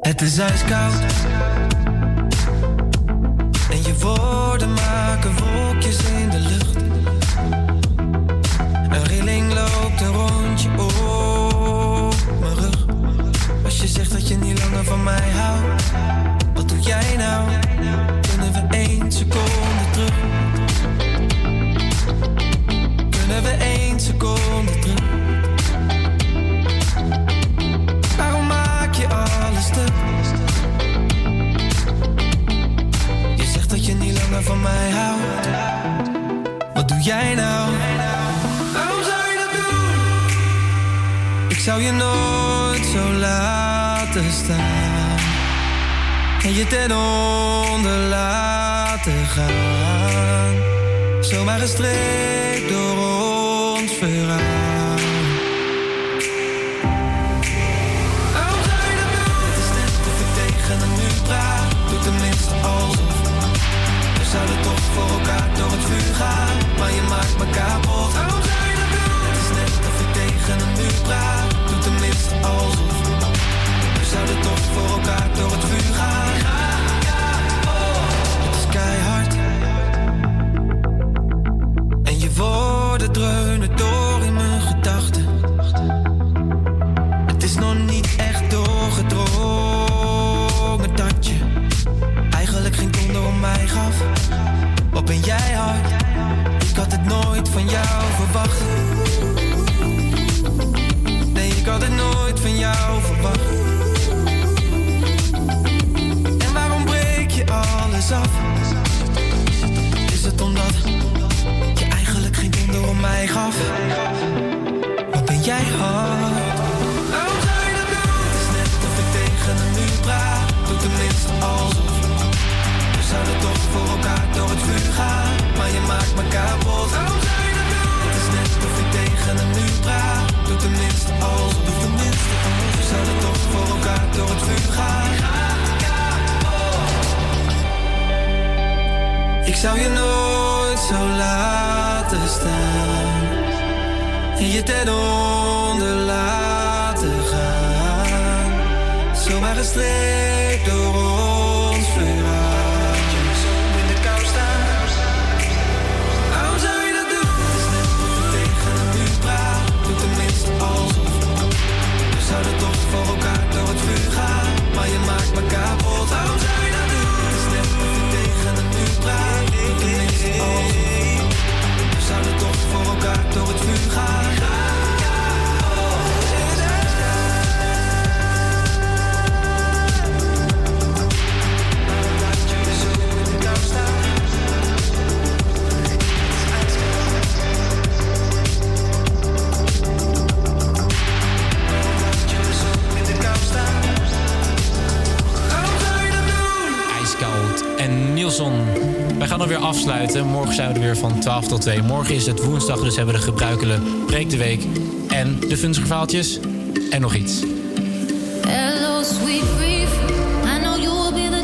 Het is ijskoud. En je woorden maken wolkjes in de lucht. Zegt dat je niet langer van mij houdt, wat doe jij nou? Kunnen we één seconde terug? Kunnen we één seconde terug? Waarom maak je alles stuk? Je zegt dat je niet langer van mij houdt. Wat doe jij nou? Waarom zou je dat doen? Ik zou je nooit zo laten En je ten onder laten gaan. Zomaar gestreept door ons verhaal. Je tenminste alsof. We zouden toch voor elkaar door het vuur gaan. Maar je maakt me kapot. Waarom zou je dat? Het is net of ik tegen een muur praat. Zouden toch voor elkaar door het vuur gaan. Het is keihard. En je woorden dreunen door in mijn gedachten. Het is nog niet echt doorgedrongen dat je eigenlijk geen donder om mij gaf. Wat ben jij hard? Ik had het nooit van jou verwacht. Nee, ik had het nooit van jou verwacht. Af? Is het omdat je eigenlijk geen donder om mij gaf? Wat ben jij hard? Dat doen? Het is net of ik tegen een muur praat. Doe tenminste alsof. We zouden toch voor elkaar door het vuur gaan. Maar je maakt me kapot. Doen? Het is net of ik tegen een muur praat. Doe tenminste alsof. Doe tenminste alsof. We zouden toch voor elkaar door het vuur gaan. Ik zou je nooit zo laten staan. En je ten onder laten gaan. Zomaar gestreept door ons Wij gaan alweer afsluiten. Morgen zijn we er weer van 12 tot 2. Morgen is het woensdag, dus hebben we de gebruikelijke Breek de Week. En de funstige. En nog iets. I know you will be